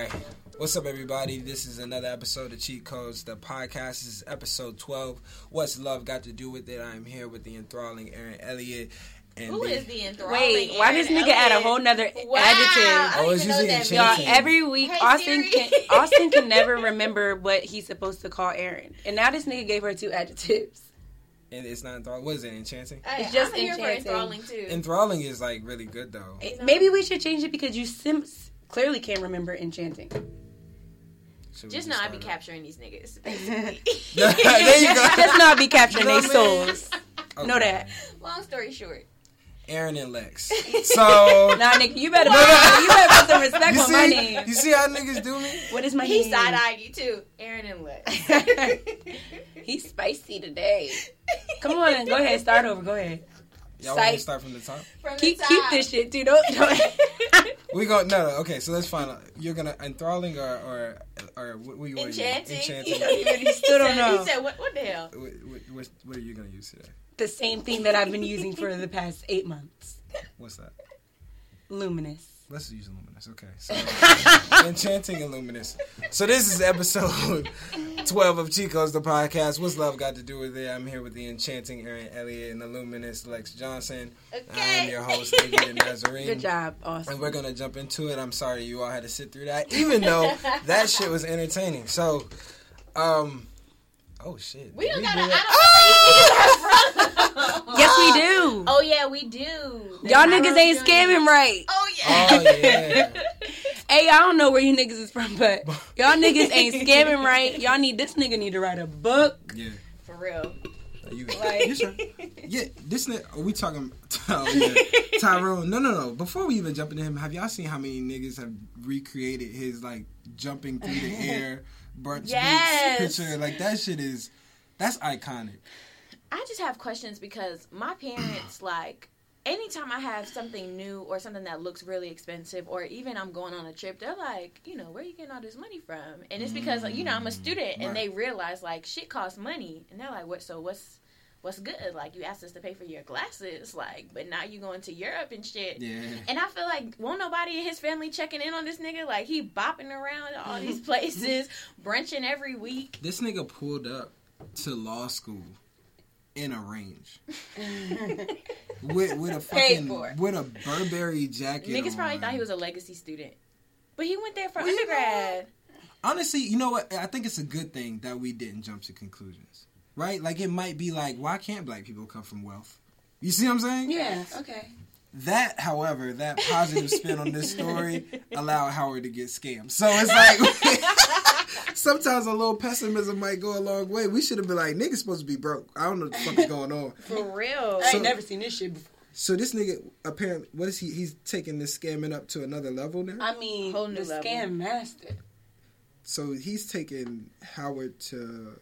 right. What's up, everybody? This is another episode of Cheat Codes, the podcast. This is episode 12. What's love got to do with it? I'm here with the enthralling Aaron Elliott. And Who the- is the enthralling? Wait, why does Aaron nigga add a whole nother Wow, adjective? I Oh, don't it's know usually what that. Y'all, every week Hey, Austin Siri. can Austin can never remember what he's supposed to call Aaron, and now this nigga gave her two adjectives. and it's not enthralling. What is it? Enchanting? Hey, It's just I'm here for enchanting. enthralling too. Enthralling is like really good though. Eh, Maybe we should change it because you Sims clearly can't remember enchanting. Should just know I be capturing these niggas. Basically. it? there you go. Just not be capturing You know their what souls. Okay. Know that. Long story short, Aaron and Lex. So Nah, nigga, you better you better put some respect you on my name. you see how niggas do me? What is my he name? side eyed you too, Aaron and Lex. He's spicy today. Come on, go ahead, start over. Go ahead. Y'all want to start from the top? From the Keep top. keep this shit, dude. Don't, don't. We go no, no. Okay, so let's find out. You're gonna enthralling or or or what, what you want? Enchanting. Enchanting. You still don't he know. Said, he said, what, what the hell? what, what, what, what are you gonna use today? the same thing that I've been using for the past eight months. What's that? Luminous. Let's use luminous. Okay, so enchanting and luminous. So this is episode twelve of Cheat Codes the podcast. What's love got to do with it? I'm here with the enchanting Aaron Elliott and the luminous Lex Johnson. Okay. I am your host, David Nazarene. Good job, Austin. And we're gonna jump into it. I'm sorry you all had to sit through that, even though that shit was entertaining. So, um, oh shit, We don't Did gotta. do I don't know where these niggas are from. Yes, we do. Oh yeah, we do. Y'all niggas ain't scamming right. Oh yeah. Oh yeah. Hey, I don't know where you niggas is from, but y'all niggas ain't scamming right. Y'all need this nigga need to write a book. Yeah. For real. You, Like- you sure? Yeah, this nigga, are we talking oh, yeah. Tyrone? No, no, no. Before we even jump into him, have y'all seen how many niggas have recreated his like jumping through the air brunch Yes. picture? Like that shit is that's iconic. I just have questions because my parents like anytime I have something new or something that looks really expensive or even I'm going on a trip, they're like, you know, where you getting all this money from? And it's because like, you know, I'm a student and mm. Right. they realize like shit costs money and they're like, What so what's what's good? Like you asked us to pay for your glasses, like, but now you going to Europe and shit. Yeah. And I feel like won't nobody in his family checking in on this nigga? Like he bopping around all these places, brunching every week. This nigga pulled up to law school in a range with with a fucking with a Burberry jacket. Niggas probably thought he was a legacy student. But he went there for Well, you undergrad. honestly, you know what? I think it's a good thing that we didn't jump to conclusions, right? Like it might be like, why can't black people come from wealth? You see what I'm saying? Yeah, okay. That, however, that positive spin on this story allowed Howard to get scammed. So it's like sometimes a little pessimism might go a long way. We should have been like, niggas supposed to be broke. I don't know what the fuck is going on. For real. I ain't never seen this shit before. So this nigga apparently, what is he? He's taking this scamming up to another level now. I mean, Whole new the level. scam master. So he's taking Howard to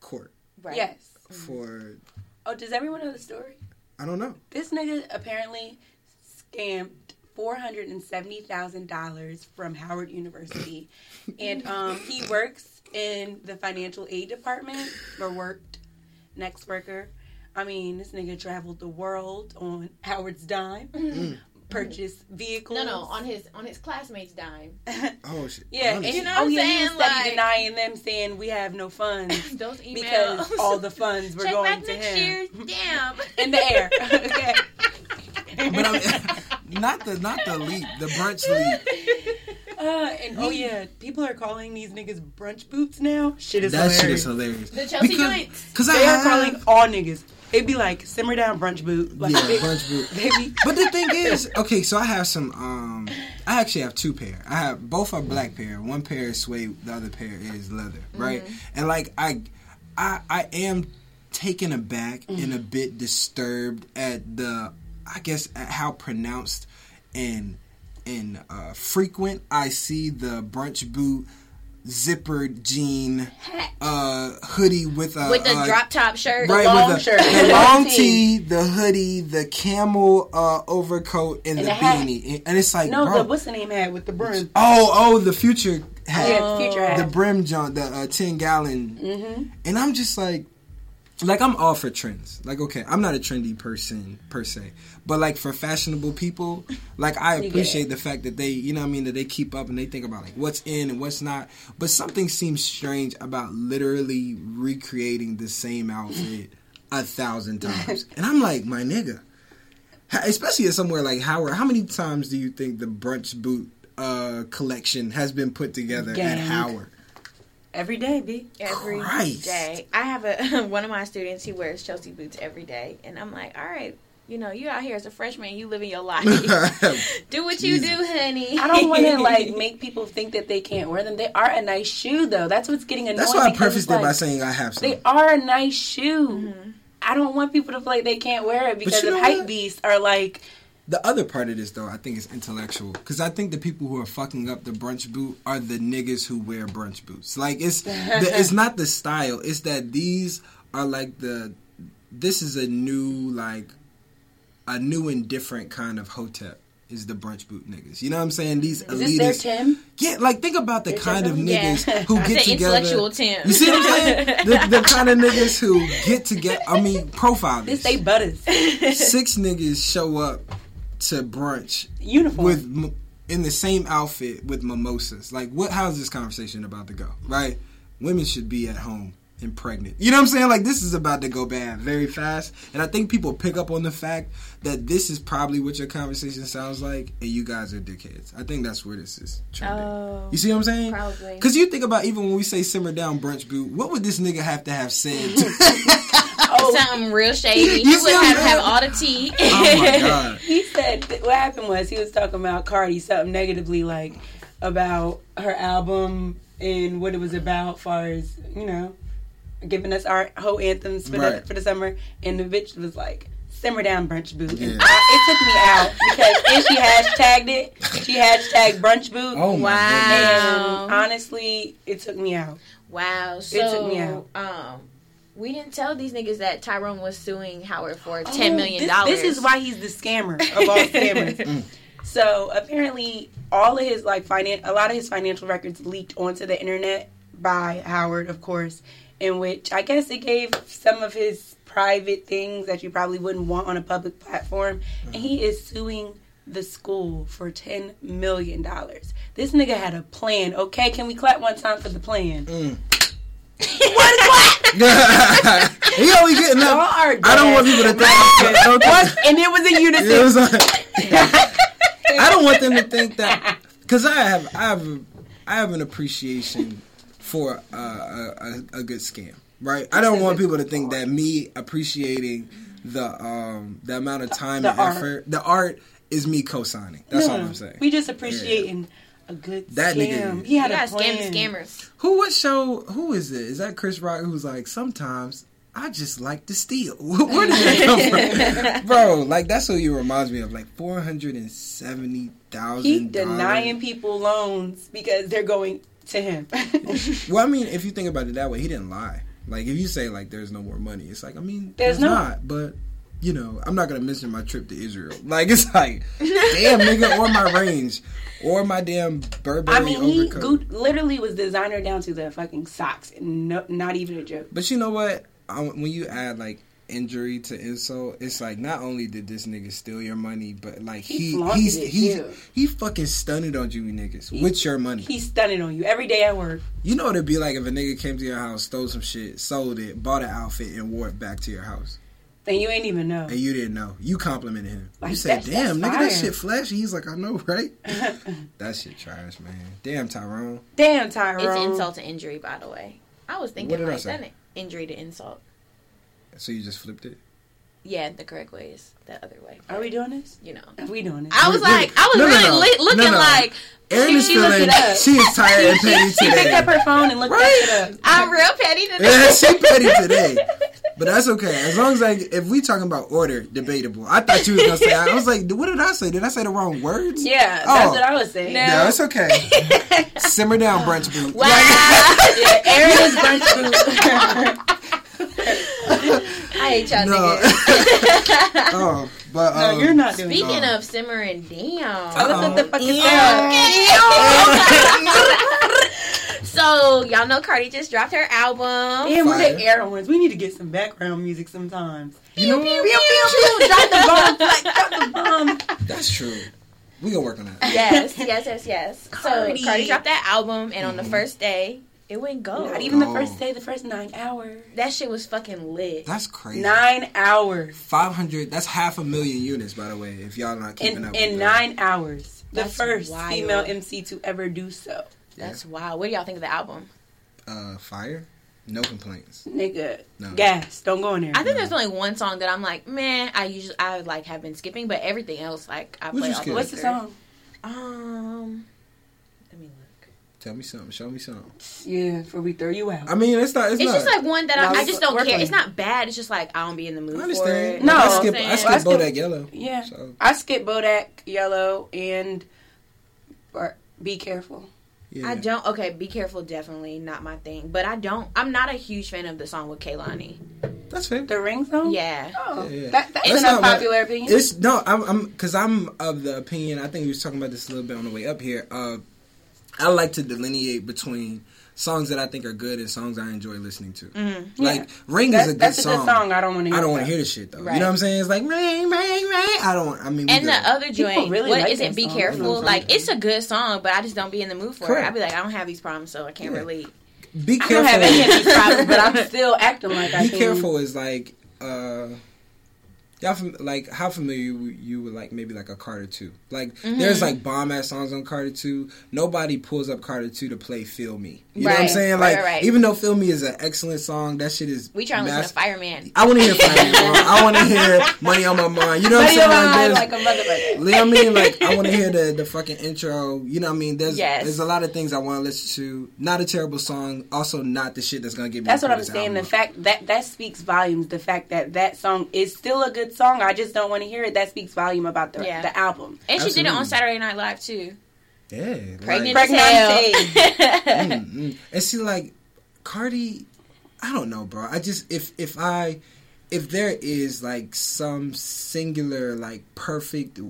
court Right. Yes. for Oh, does everyone know the story? I don't know. This nigga apparently scammed four hundred and seventy thousand dollars from Howard University, and um, he works in the financial aid department or worked next worker. I mean, this nigga traveled the world on Howard's dime, purchased vehicles. No, no, on his on his classmates' dime. Oh shit. yeah, and You know oh I'm yeah, saying? steady Like- denying them, saying we have no funds Those emails. because all the funds were Check going back to next him year. Damn. in the air. okay. but I'm, not the not the leap, the brunch leap. Uh, and oh yeah, people are calling these niggas brunch boots now. Shit is That shit is hilarious. The Chelsea because, joints. Because I They are have, calling all niggas. They'd be like, simmer down, brunch boot. Like, yeah, they, brunch boot. they be, But the thing is, okay, so I have some. um I actually have two pair. I have both are black pair. One pair is suede. The other pair is leather. Right, and like I, I, I am taken aback and a bit disturbed at the, I guess, at how pronounced and and uh, frequent I see the brunch boot zippered jean uh hoodie with a With the uh, drop top shirt. right long with the, shirt. the The long long tee, the hoodie, the camel uh, overcoat, and, And the the beanie, and it's like, no, bro, the what's the name hat with the brim? oh, oh, the future hat, Yeah, the future the brim john, the uh, ten gallon, Mm-hmm. and I'm just like, like I'm all for trends. Like okay, I'm not a trendy person per se, but like for fashionable people, like I appreciate the fact that they, you know, what I mean, that they keep up and they think about like what's in and what's not. But something seems strange about literally recreating the same outfit a thousand times, and I'm like, my nigga, especially at somewhere like Howard. How many times do you think the brunch boot uh, collection has been put together at Howard? Every day, B. every day. Christ. I have a one of my students. He wears Chelsea boots every day, and I'm like, all right, you know, you out here as a freshman, you living your life. do what you do, honey. I don't want to like make people think that they can't wear them. They are a nice shoe, though. That's what's getting annoying. That's why I prefaced it's it by saying I have some. they are a nice shoe. Mm-hmm. I don't want people to feel like they can't wear it because you of hype beasts are like The other part of this, though, I think is intellectual because I think the people who are fucking up the brunch boot are the niggas who wear brunch boots. Like it's the, it's not the style; it's that these are like the. This is a new like, a new and different kind of hotep. Is the brunch boot niggas? You know what I'm saying? These Is this their elitist, Tim? yeah. Like think about the Their kind of niggas Yeah. who get said together. intellectual Tim. You see what I'm saying? the, the kind of niggas who get together. I mean, profile This this. they butters. Six niggas show up to brunch Uniform. with in the same outfit with mimosas. Like, what? How's this conversation about to go? Right? Women should be at home and pregnant. You know what I'm saying? Like, this is about to go bad very fast. And I think people pick up on the fact that this is probably what your conversation sounds like, and you guys are dickheads. I think that's where this is trending. Oh, you see what I'm saying? probably. Because you think about even when we say simmer down brunch boot, what would this nigga have to have said? oh, something real shady. You He would have I'm to have all the tea. oh my god. he said what happened was he was talking about Cardi something negatively like about her album and what it was about far as you know giving us our whole anthems for the for the summer and the bitch was like simmer down brunch boot Yeah. I, it took me out because and she hashtagged it she hashtagged brunch boot Oh my Wow. and honestly it took me out Wow. So, It took me out. um, we didn't tell these niggas that Tyrone was suing Howard for oh, ten million Oh, this, dollars. this is why he's the scammer of all scammers So apparently, all of his like finan- a lot of his financial records leaked onto the internet by Howard, of course, in which I guess it gave some of his private things that you probably wouldn't want on a public platform, and he mm-hmm. is suing the school for ten million dollars. This nigga had a plan. Okay, can we clap one time for the plan? Mm. what clap? he only getting up. I don't want people to think. What? And it was in unison. It was like- I don't want them to think that because I have I have a, I have an appreciation for uh, a, a, a good scam, right? I don't want people to think that me appreciating the um the amount of time The and art. effort, the art is me co-signing. That's No, all I'm saying. We just appreciating a good That nigga- scam. He You had a gotta scam scammers. Who what show? Who is it? Is that Chris Rock? Who's like sometimes. I just like to steal. Where did that come from, bro? Like that's what you reminds me of. Like four hundred and seventy thousand. He denying people loans because they're going to him. Well, I mean, if you think about it that way, he didn't lie. Like if you say like there's no more money, it's like I mean There's there's, no- not. But you know, I'm not gonna mention my trip to Israel. Like it's like damn nigga, or my range, or my damn Burberry I mean, he overcoat. Literally was designer down to the fucking socks. No, not even a joke. But you know what? I, when you add like injury to insult, it's like not only did this nigga steal your money, but like He he he he fucking stunted on you niggas with your money. He's stunning on you every day at work. You know what it'd be like if a nigga came to your house, stole some shit, sold it, bought an outfit, and wore it back to your house, And you ain't even know. and you didn't know. You complimented him. Like, you said, that's- "Damn, that's nigga, that shit flashy." He's like, "I know, right?" that shit trash, man. Damn, Tyrone. Damn, Tyrone. It's insult to injury, by the way. I was thinking What like say? that injury to insult. So you just flipped it. Yeah, the correct way is the other way. Are we doing this? You know. Are we doing this? I was Wait, wait. like, I was No, no, really no. li- looking No, no. like Erin She- is she looked feeling. it. She is tired and petty she picked up her phone and looked Right? that shit up. I'm real petty today. Yeah, she petty today. But that's okay. As long as I, if we talking about order, debatable. I thought you was gonna say. I was like, what did I say? Did I say the wrong words? Yeah, Oh. that's what I was saying. No. Yeah, it's okay. Simmer down, brunch boot. Wow. Yeah, Aaron is brunch food. I hate y'all No. niggas. oh, but no, um, you're not doing Speaking it. of simmering down. What the, the fuck is that? So y'all know Cardi just dropped her album. Damn, we're the air horns. We need to get some background music sometimes. You know Pew, what? pew, pew. Drop the bomb. Like, drop the bomb. That's true. We gonna work on that. Yes, yes, yes, yes. Cardi. So Cardi dropped that album, and on the mm-hmm. first day, it went gold. Not even the Oh. first day, the first nine hours. that shit was fucking lit. That's crazy. Nine hours. Five hundred. That's half a million units, by the way. If y'all are not keeping In, up. in with nine hours. The That's first wild. female MC to ever do so. That's wild. What do y'all think of the album? uh, fire. No complaints. Nigga. No. Gas. Don't go in there. I think there's only one song that I'm like, man, I usually I like have been skipping, but everything else like I What'd play you all skip? What's the song? Um, let me look. Tell me something. Show me something. Yeah, before we throw you out. I mean, it's not. It's, It's not. just like one that No, I, I just don't care. on It's not bad. It's just like I don't be in the mood I for understand. it. No. I skip. I skip Well, I skip- Bodak Yellow. yeah. So I skip Bodak, Yellow, and or Be Careful. Yeah. I don't. Okay, be careful. Definitely not my thing. But I don't. I'm not a huge fan of the song with Kehlani. That's fair. The ring song? Yeah. Oh, Yeah, yeah. That, that's That's an not what- unpopular opinion. It's no, I'm, I'm, because I'm of the opinion. I think we was talking about this a little bit on the way up here. Uh, I like to delineate between songs that I think are good and songs I enjoy listening to. Mm-hmm. Like Yeah. Ring That- is a good that's a song. good song. I don't want to. I don't want to hear the shit though. You know what I'm saying? It's like ring, ring, ring. I don't. I mean, And good. the other joint, really what like is it? Be song. careful. Like it's a good song, but I just don't be in the mood for Correct. it. I'd be like, I don't have these problems, so I can't Yeah. relate. be careful. I don't have any of these problems, but I'm still acting like I be can. careful is like uh y'all fam- like how familiar you, you with like maybe like a Carter 2 like Mm-hmm. there's like bomb ass songs on Carter 2 nobody pulls up Carter 2 to play Feel Me you know what I'm saying like right, right. even though Feel Me is an excellent song that shit is We trying to listen to Fireman. I want to hear Fire Song. I want to hear Money on My Mind you know what I'm saying like, like a motherfucker. you know what I mean? Like, I want to hear the, the fucking intro. You know what I mean? There's Yes. there's a lot of things I want to listen to. Not a terrible song. Also, not the shit that's gonna get me. That's what I'm saying. album. The fact that that speaks volumes. The fact that that song is still a good song. I just don't want to hear it. That speaks volume about the Yeah. the album. And she did it on Saturday Night Live too. yeah, Pregnant like- Pregnant. Mm, mm. And see, like Cardi, I don't know, bro. I just if if I if there is like some singular like perfect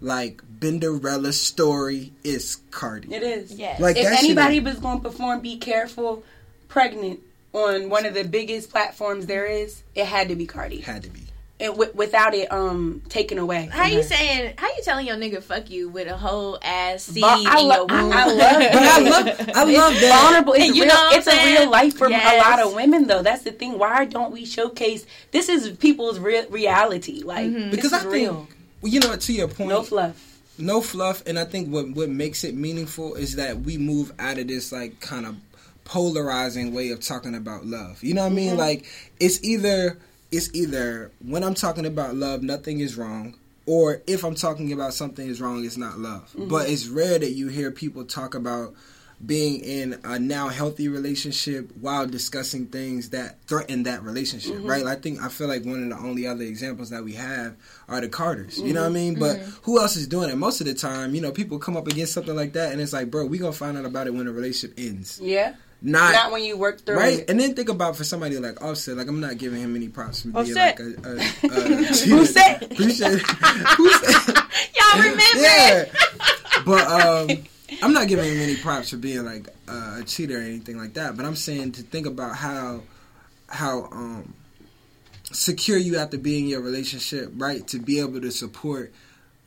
like Cinderella story, it's Cardi. It is. Yes. Like if anybody was going to perform "Be Careful," pregnant on one of the biggest platforms there is, it had to be Cardi. had to be. It, w- without it um taken away. How from you her. saying? How you telling your nigga fuck you with a whole ass seed But I in lo- your I- womb? I love- But I love I love that. vulnerable. It's, You real, know what I'm it's a real life for Yes. a lot of women, though. That's the thing. Why don't we showcase? This is people's real reality. Like Mm-hmm. this Because is I think, real. you know, to your point, No fluff. no fluff and i think what what makes it meaningful is that we move out of this like kind of polarizing way of talking about love you know what i mean like it's either it's either when i'm talking about love nothing is wrong or if i'm talking about something is wrong it's not love mm-hmm. but it's rare that you hear people talk about being in a now healthy relationship while discussing things that threaten that relationship, mm-hmm. right? I think I feel like one of the only other examples that we have are the Carters. You know what I mm-hmm. mean? But who else is doing it? Most of the time, you know, people come up against something like that, and it's like, bro, we gonna find out about it when the relationship ends, Yeah. Not. Not when you work through Right, it. and then think about for somebody like Offset. Like I'm not giving him any props for being Offset. like a, a, a Who said? Appreciate it. Who said? Y'all remember? Yeah, but um, I'm not giving him any props for being like uh, a cheater or anything like that. But I'm saying to think about how how um secure you have to be in your relationship, right? To be able to support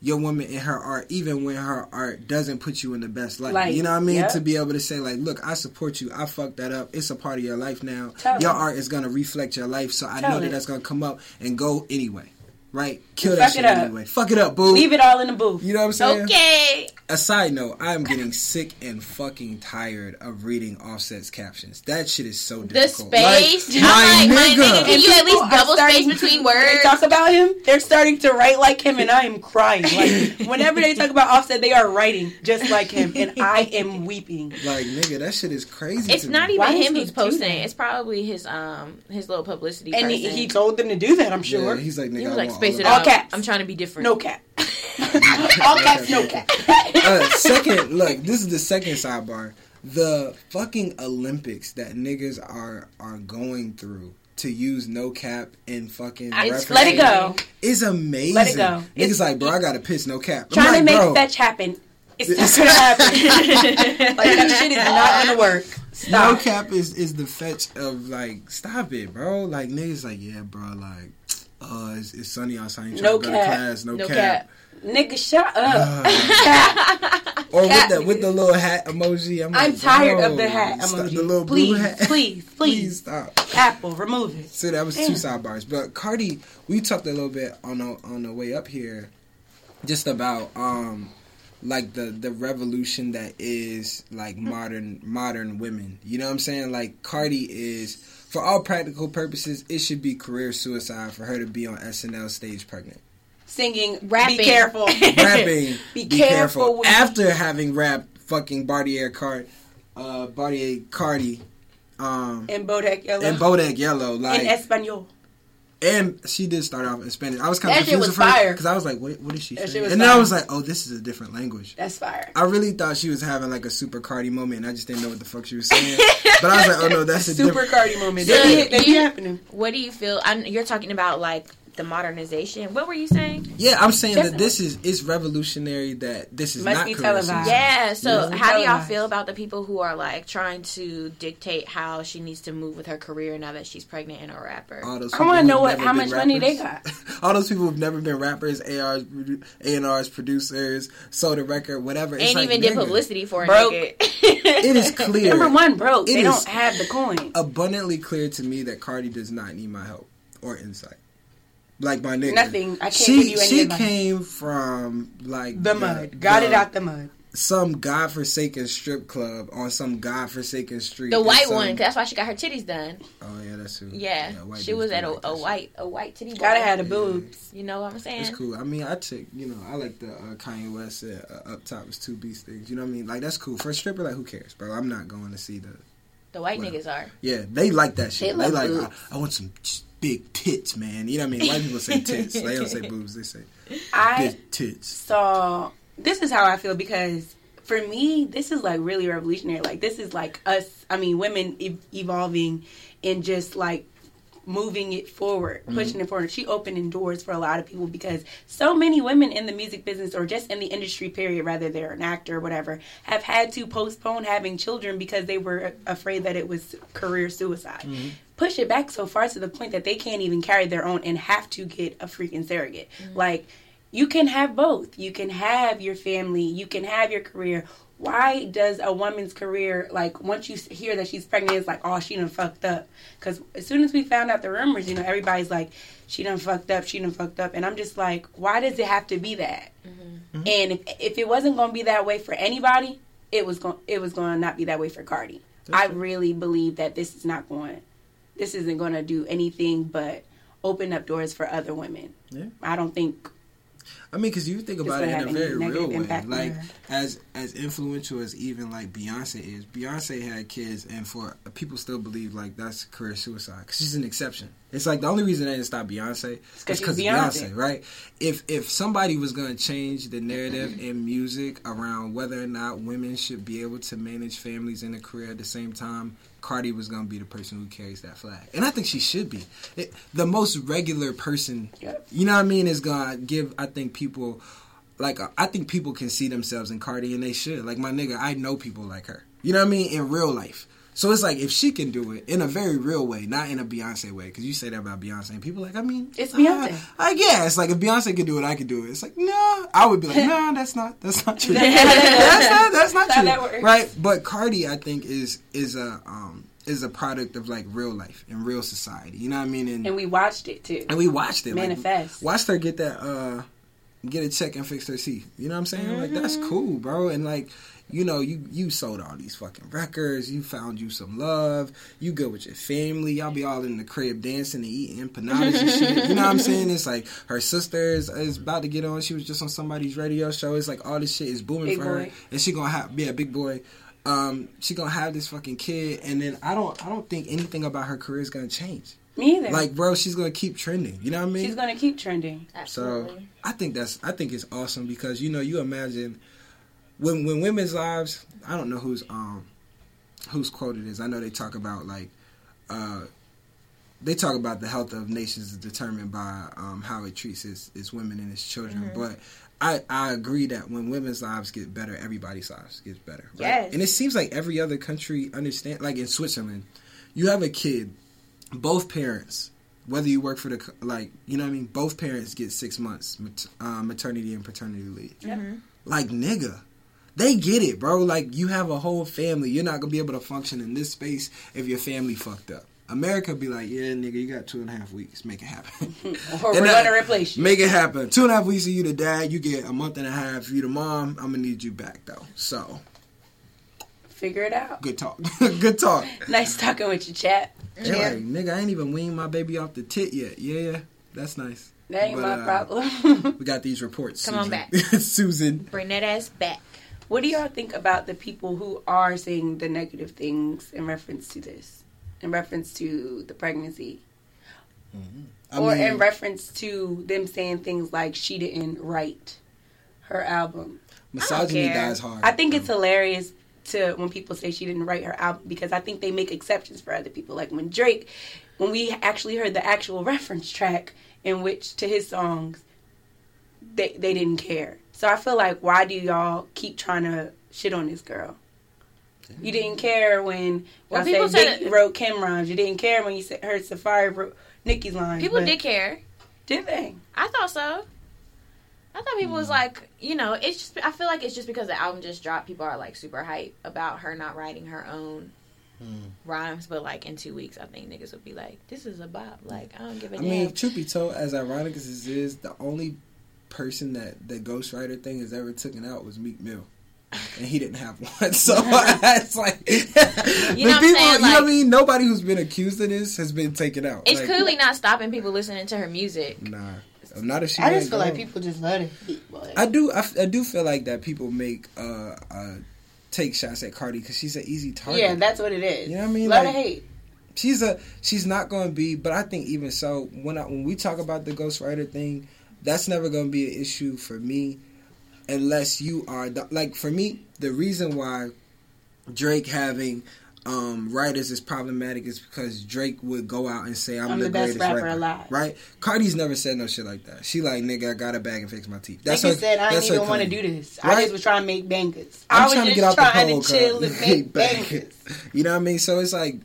your woman in her art, even when her art doesn't put you in the best light. You know what I mean? yeah. To be able to say like, look, I support you. I fucked that up. It's a part of your life now. Tell your it. art is gonna reflect your life, so I Tell know that it. that's gonna come up and go anyway. Right? Kill Fuck that shit it up. anyway. Fuck it up, boo. Leave it all in the booth. You know what I'm saying? Okay. A side note, I am getting sick and fucking tired of reading Offset's captions. That shit is so The difficult. space. Like, I'm like, my nigga. nigga, can you at least double space starting- between when They words? talk about him. They're starting to write like him, and I am crying. Like whenever they talk about Offset, they are writing just like him, and I am weeping. Like, nigga, that shit is crazy. It's to not me. even Why him he who's posting. that? It's probably his um his little publicity And person. he, he told them to do that. I'm Yeah, sure. he's like, nigga, He was I like, want space all it of out. Caps. I'm trying to be different. no cap. all caps, no cap. uh, second, look, this is the second sidebar. The fucking Olympics that niggas are are going through to use no cap and fucking Let it go. is amazing. Let it go. Niggas It's- like, bro, I gotta piss no cap. I'm Trying like, to make bro, fetch happen. It's not gonna happen. like that shit is not gonna work. Stop. No cap is is the fetch of like stop it, bro. Like niggas like yeah, bro. Like uh, it's, it's sunny outside. You No to go to cap. class. No, No cap. cap. Nigga, shut up. Or with the with the little hat emoji. I'm, I'm like, tired of the hat emoji. The little please, blue hat. please, please, Please stop. Apple, remove it. So that was Damn. two sidebars. But Cardi, we talked a little bit on the on the way up here, just about um like the the revolution that is like modern modern women. You know what I'm saying? Like Cardi is for all practical purposes, it should be career suicide for her to be on SNL stage pregnant. Singing, Rapping. Be careful. Rapping, Be careful with- After having rapped fucking Bartier Card, uh, Bartier Cardi, um, in Bodak Yellow. and Bodak Yellow, like in Espanol. And she did start off in Spanish. I was kind of That confused was at first fire. because I was like, "What? What is she?" That saying? And then I was like, "Oh, this is a different language." That's fire. I really thought she was having like a super Cardi moment, and I just didn't know what the fuck she was saying. but I was like, "Oh no, that's a Super different." Cardi moment. So, That be, that you- happening. What do you feel? I, you're talking about like the modernization. What were you saying? Yeah, I'm saying that this is it's revolutionary. That this is Must not be televised. suicide. Yeah. So Yeah. how do y'all feel about the people who are like trying to dictate how she needs to move with her career now that she's pregnant and a rapper? All those I wanna know what- how been much money they got. All those people who've never been rappers, ARs, produ- A&Rs, producers, sold a record, whatever. It's Ain't like, even did publicity for a Broke. It is clear. Number one, broke. It they don't have the coin. abundantly clear to me that Cardi does not need my help or insight. Like my nigga, Nothing. I can't she give you any she advice. came from like The mud. Got it out the mud. some godforsaken strip club on some godforsaken street. The white some- one, 'cause that's why she got her titties done. Oh yeah, that's who. Yeah, white she was at a, like a white a white titty. bar. Gotta have the boobs. You know what I'm saying? It's cool. I mean, I took you know I like the uh, Kanye West uh, up top was two beast things. You know what I mean? Like that's cool for a stripper. Like who cares, bro? I'm not going to see the. The white Well, niggas are. Yeah, they like that shit. They They, love like. I, I want some ch- big tits, man. You know what I mean? White people say tits. they don't say boobs. They say I big tits. So this is how I feel because for me this is like really revolutionary. Like this is like us. I mean, women e- evolving and just like moving it forward, mm-hmm. pushing it forward. She opening doors for a lot of people because so many women in the music business or just in the industry period, whether they're an actor or whatever, have had to postpone having children because they were afraid that it was career suicide. Mm-hmm. Push it back so far to the point that they can't even carry their own and have to get a freaking surrogate. Mm-hmm. Like you can have both. You can have your family, you can have your career. Why does a woman's career like once you hear that she's pregnant, it's like oh she done fucked up? Because as soon as we found out the rumors, you know everybody's like she done fucked up, she done fucked up, and I'm just like why does it have to be that? Mm-hmm. Mm-hmm. And if if it wasn't gonna be that way for anybody, it was going it was going to not be that way for Cardi. I really believe that this is not going, this isn't going to do anything but open up doors for other women. Yeah. I don't think I mean, because you think about it in a very real way. impact Like as as influential as even like Beyonce is, Beyonce had kids, and for people still believe like that's career suicide because she's an exception. It's like the only reason they didn't stop Beyonce is because Beyonce. Beyonce. right? If if somebody was going to change the narrative in music around whether or not women should be able to manage families and a career at the same time. Cardi was gonna be the person who carries that flag, and I think she should be it, the most regular person. Yep. You know what I mean? Is gonna give I think people like uh, I think people can see themselves in Cardi and they should. Like my nigga, I know people like her. You know what I mean? In real life. So it's like if she can do it in a very real way, not in a Beyonce way, because you say that about Beyonce, and people like, I mean, It's Beyonce. I guess like if Beyonce can do it, I can do it. It's like no, I would be like, no, that's not that's not true. That's not that's not that's not That's how true, that right? But Cardi, I think is is a um is a product of like real life and real society. You know what I mean? And and we watched it too. and we watched it like, Manifest. watched her get that uh get a check and fix her teeth you know what i'm saying like that's Mm-hmm. cool bro and like you know you you sold all these fucking records you found you some love you good with your family y'all be all in the crib dancing and eating empanadas and shit. You know what i'm saying? It's like her sister is, is about to get on she was just on somebody's radio show. It's like all this shit is booming Big for her and she gonna have yeah big boy. Um she gonna have this fucking kid and then i don't i don't think anything about her career is gonna change. Me either. like bro she's gonna keep trending. You know what i mean? She's gonna keep trending. so I think that's I think it's awesome because you know you imagine when when women's lives I don't know whose um whose quote it is I know they talk about like uh they talk about the health of nations is determined by um, how it treats its, its women and its children. Mm-hmm. But I, I agree that when women's lives get better, everybody's lives gets better. Right? Yes. And it seems like every other country understand. Like in Switzerland, you have a kid, both parents, whether you work for the like, you know what I mean. Both parents get six months mat- uh, maternity and paternity leave. Yep. Like nigga. They get it, bro. Like you have a whole family. You're not gonna be able to function in this space if your family fucked up. America be like, yeah, nigga, you got two and a half weeks. Make it happen. Or we're gonna replace you. Make it happen. Two and a half weeks of you the dad. You get a month and a half. You the mom. I'm gonna need you back though. So Figure it out. good talk. good talk. Nice talking with you, chat. They're like, nigga, I ain't even weaned my baby off the tit yet. Yeah, yeah, that's nice. That ain't But, my uh, problem. We got these reports. Come on back. Susan. Bring that ass back. What do y'all think about the people who are saying the negative things in reference to this? In reference to the pregnancy? Mm-hmm. I or mean, in reference to them saying things like she didn't write her album. misogyny dies hard. I think it's hilarious to when people say she didn't write her album because I think they make exceptions for other people. Like when Drake, when we actually heard the actual reference track in which to his songs, they they didn't care. So I feel like why do y'all keep trying to shit on this girl? You didn't care when Well, y'all people said said Biggie wrote Kim rhymes. You didn't care when you said heard Safaree wrote Nicki's lines. People did care. did they? I thought so. I thought people was hmm. like, you know, it's just. I feel like it's just because the album just dropped. People are like super hype about her not writing her own hmm. rhymes, but like in two weeks, I think niggas would be like, "This is a bop." Like I don't give a I damn. I mean, truth be told, as ironic as this is, the only person that the ghostwriter thing has ever taken out was Meek Mill. And he didn't have one, so it's like You the know what I'm people. saying? you know what I mean? Nobody who's been accused of this has been taken out. it's Like, clearly not stopping people listening to her music. Nah, not if she. I just feel go. like people just let it be. I do. I, f- I do feel like that people make uh, uh take shots at Cardi because she's an easy target. yeah, that's what it is. You know what I mean? Let Like- her hate. she's a she's not going to be but i think even so when I, when we talk about the ghostwriter thing that's never going to be an issue for me unless you are the, like for me the reason why drake having um, writers is problematic is because Drake would go out and say I'm, I'm the, the best greatest rapper rapper, alive. right? Cardi's never said no shit like that. She like nigga, I got a bag and fix my teeth. That's her, said I didn't even want to do this. I just was trying to make bangers. I'm I was trying to just get out the trying pole, to chill and make bangers. You know what I mean? So it's like,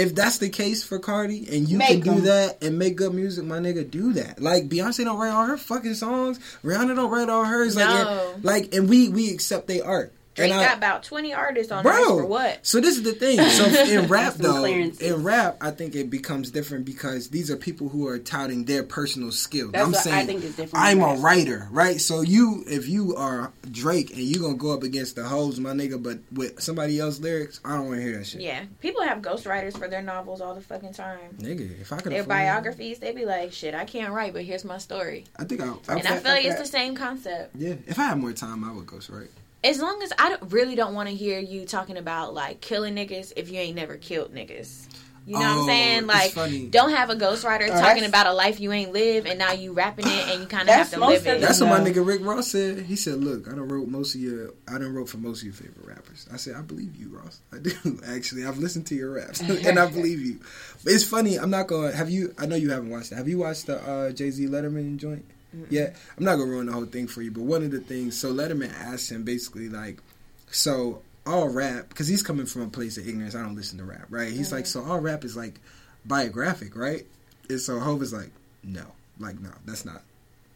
if that's the case for Cardi and you Make can do 'em. that and make good music, my nigga, do that. Like Beyonce don't write all her fucking songs. Rihanna don't write all hers. Like, and, like, and we we accept their art. Drake and I- got about twenty artists on hers Bro, for what? So this is the thing. So in rap though, clearances. in rap, I think it becomes different because these are people who are touting their personal skill. That's I'm what I saying think is different I'm a writer, right? So you, if you are Drake and you gonna go up against the hoes, my nigga, but with somebody else's lyrics, I don't want to hear that shit. Yeah, people have ghostwriters for their novels all the fucking time. Nigga, if I could Their afford- biographies, they be like, "Shit, I can't write, but here's my story." I think I. I And I feel like it's okay. the same concept. yeah, if I had more time, I would ghostwrite. As long as I don't, really don't want to hear you talking about like killing niggas if you ain't never killed niggas. You know what Oh, I'm saying? Like, don't have a ghostwriter Oh, talking about a life you ain't lived, and now you rapping it, and you kind of have to live it. That's what my nigga Rick Ross said. He said, "Look, I don't wrote most of your, I don't wrote for most of your favorite rappers." I said, "I believe you, Ross. I do actually. I've listened to your raps, and I believe you." But it's funny. I'm not going. to Have you? I know you haven't watched it. Have you watched the uh, Jay Z Letterman joint? Yeah, I'm not gonna ruin the whole thing for you. But one of the things, so Letterman asked him basically like, so all rap because he's coming from a place of ignorance. I don't listen to rap, right? He's like, so all rap is like biographic, right? And so Hov is like, no, like no, that's not.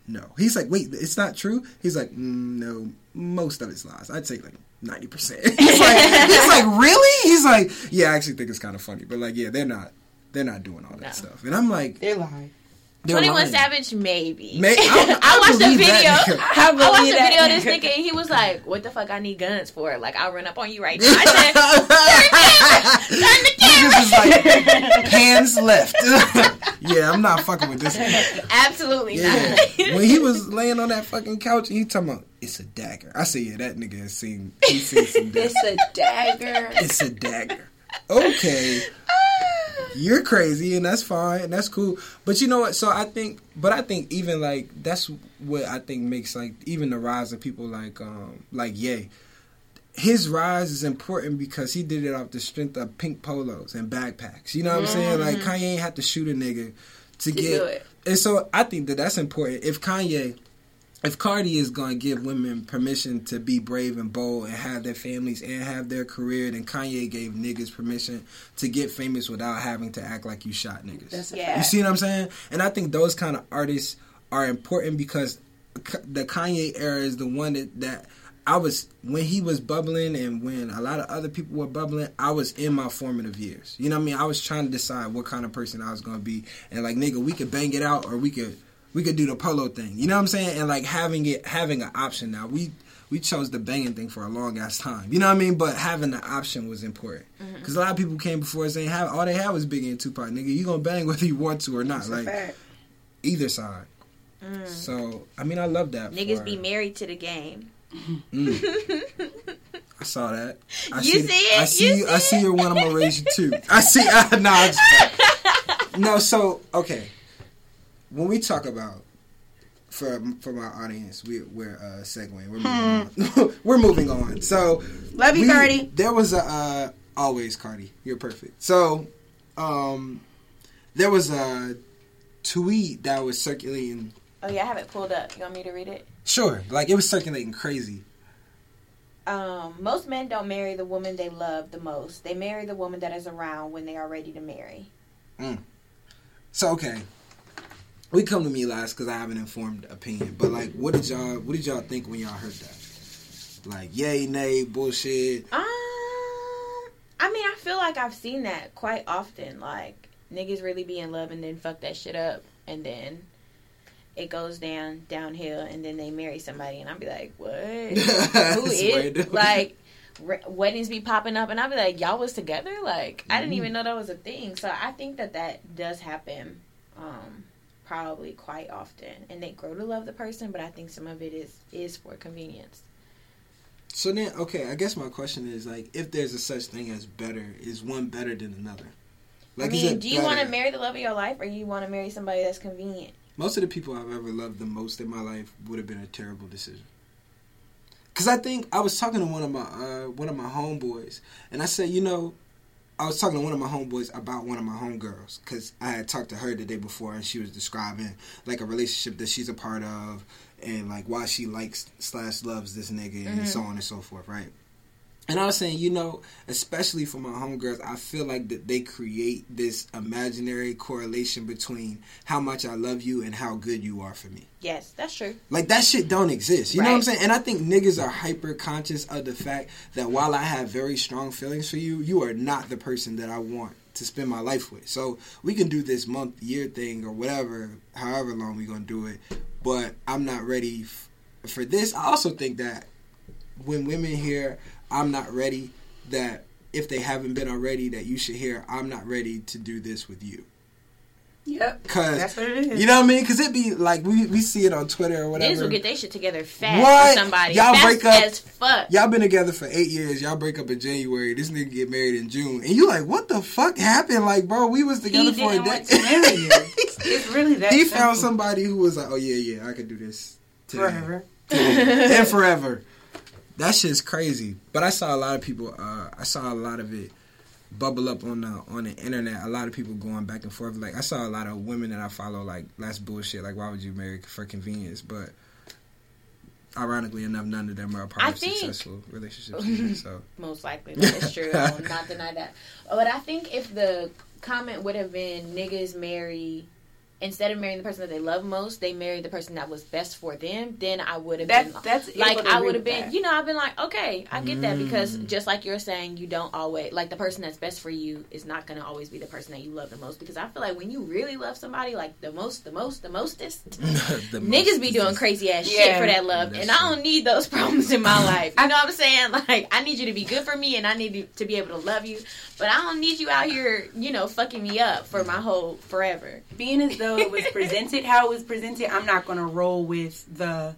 No, he's like, wait, it's not true. He's like, mm, no, most of it's lies. I'd say like ninety percent. He's like, he's like, really? He's like, yeah, I actually think it's kind of funny, but like, yeah, they're not, they're not doing all that No. stuff. And I'm like, They're lying. They're Twenty One. Savage, maybe. May- I- I, I watched the video. I I watched believe the video of this nigga. nigga, and he was like, "What the fuck I need guns for? Like, I'll run up on you right now." I said, "Turn the camera, turn the camera." Like, hands left. yeah, I'm not fucking with this. One. Absolutely Yeah. not. when he was laying on that fucking couch, he talking about it's a dagger. I say, yeah, that nigga has seen. He's seen some. Dagger. It's a dagger. It's a dagger. Okay. You're crazy, and that's fine, and that's cool. But you know what? So I think, but I think even like that's what I think makes like even the rise of people like um like Ye. his rise is important because he did it off the strength of pink polos and backpacks. You know what I'm saying? Like Kanye ain't have to shoot a nigga to, Mm-hmm. To get. it. And so I think that that's important. If Kanye, if Cardi is going to give women permission to be brave and bold and have their families and have their career, then Kanye gave niggas permission to get famous without having to act like you shot niggas. That's a Yeah. You see what I'm saying? And I think those kind of artists are important because the Kanye era is the one that, that I was when he was bubbling and when a lot of other people were bubbling, I was in my formative years. You know what I mean? I was trying to decide what kind of person I was going to be and like nigga, we could bang it out or we could we could do the polo thing. You know what I'm saying? And like having it having an option now. We we chose the banging thing for a long ass time. You know what I mean? But having the option was important because a lot of people came before us saying have all they had was Biggie and Tupac. Nigga, you gonna bang whether you want to or not. That's like fact. either side. So I mean, I love that. Niggas for be married to the game. I saw that. I You see it? I see. You I see see your one. I'm gonna raise you too. I see. Uh, no, I'm just- no. So okay, when we talk about for for my audience, we, we're uh, segueing. We're moving on. we're moving on. So Love you, we- Cardi. There was a uh, always Cardi. You're perfect. So um, there was a tweet that was circulating. Oh yeah, I have it pulled up. You want me to read it? Sure, like it was circulating crazy. Um, most men don't marry the woman they love the most. They marry the woman that is around when they are ready to marry. Mm. So okay, we come to me last because I have an informed opinion. But like, what did y'all what did y'all think when y'all heard that? Like, yay, nay, bullshit. Um, I mean, I feel like I've seen that quite often. Like niggas really be in love and then fuck that shit up, and then it goes down downhill, and then they marry somebody, and I'll be like, what? Who is like? re- Weddings be popping up, and I'll be like, "Y'all was together?" Like, I Mm-hmm. didn't even know that was a thing. So I think that that does happen, um, probably quite often, and they grow to love the person. But I think some of it is is for convenience. So then, okay, I guess my question is like, if there's a such thing as better, is one better than another? I mean, do you want to marry the love of your life, or you want to marry somebody that's convenient? Most of the people I've ever loved the most in my life would have been a terrible decision. Cause I think I was talking to one of my uh, one of my homeboys, and I said, you know, I was talking to one of my homeboys about one of my homegirls, cause I had talked to her the day before, and she was describing like a relationship that she's a part of, and like why she likes slash loves this nigga, and so mm-hmm. on and so forth, right? And I was saying, you know, especially for my homegirls, I feel like that they create this imaginary correlation between how much I love you and how good you are for me. Yes, that's true. Like that shit don't exist. You know what I'm saying? And I think niggas are hyper conscious of the fact that while I have very strong feelings for you, you are not the person that I want to spend my life with. So we can do this month, year thing or whatever, however long we're gonna do it. But I'm not ready f- for this. I also think that when women hear I'm not ready, that if they haven't been already, that you should hear I'm not ready to do this with you. Yep. Cause That's what it is. you know what I mean? Because it'd be like we, we see it on Twitter or whatever. Niggas will get their shit together fast What? for somebody. Y'all fast break up- as fuck. Y'all been together for eight years. Y'all break up in January. This nigga get married in June, and you like, what the fuck happened? Like, bro, we was together He for a didn't day. want to marry you. It's really that. he simple. found somebody who was like, oh yeah, yeah, I could do this today. forever. and forever. That shit's crazy. But I saw a lot of people. Uh, I saw a lot of it bubble up on the on the internet. A lot of people going back and forth. Like I saw a lot of women that I follow. Like that's bullshit. Like why would you marry for convenience? But ironically enough, none of them are a part I of think- successful relationships. either, so Most likely, that is true. I will not deny that. But I think if the comment would have been niggas marry instead of marrying the person that they love most, they married the person that was best for them. Then I would have That's been that's like I would have been, that. you know, I've been like, okay, I get that because Mm. just like you're saying, you don't always like the person that's best for you is not going to always be the person that you love the most because I feel like when you really love somebody, like the most, the most, the mostest, The niggas most- be doing crazy ass shit Yeah. for that love, That's and I don't need those problems in my life. You know what I'm saying? Like I need you to be good for me, and I need you to be able to love you, but I don't need you out here, you know, fucking me up for my whole forever. being as though it was presented how it was presented, I'm not going to roll with the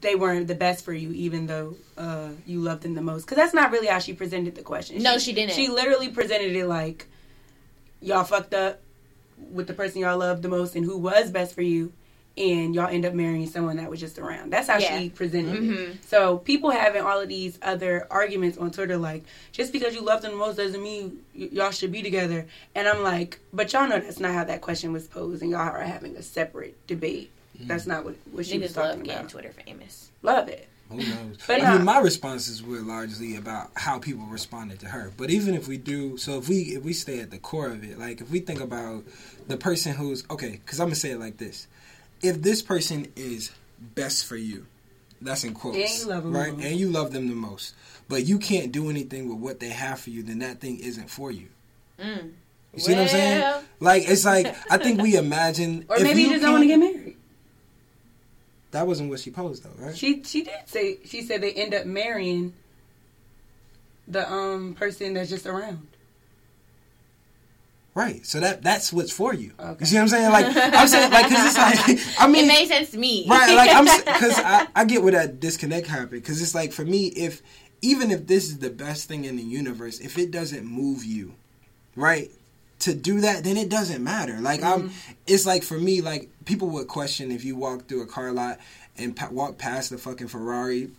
they weren't the best for you, even though uh, you loved them the most. Because that's not really how she presented the question. No, she didn't. She literally presented it like y'all fucked up with the person y'all loved the most and who was best for you, and y'all end up marrying someone that was just around. That's how Yeah. she presented Mhm. it. So people having all of these other arguments on Twitter, like just because you love them the most doesn't mean y- y'all should be together. And I'm like, but y'all know that's not how that question was posed, and y'all are having a separate debate. That's not what, what she was Niggas love talking getting about. Twitter famous. Love it. Who knows? But I mean, my responses were largely about how people responded to her. But even if we do, so if we if we stay at the core of it, like if we think about the person who's okay, because I'm gonna say it like this: if this person is best for you, that's in quotes, And you love them the right? most. And you love them the most, but you can't do anything with what they have for you, then that thing isn't for you. Mm. You see what I'm saying? Like it's like I think we imagine, Or if maybe you just don't want to get married. That wasn't what she posed though, right? She she did say she said they end up marrying the um person that's just around. Right. So that that's what's for you. Okay. You see what I'm saying? Like I'm saying, like because it's like I mean, it made sense to me. right? Like I'm because I, I get where that disconnect happened because it's like for me if even if this is the best thing in the universe, if it doesn't move you, right? To do that, then it doesn't matter. Like I'm, mm-hmm. it's like for me, like people would question if you walk through a car lot and pa- walk past the fucking Ferrari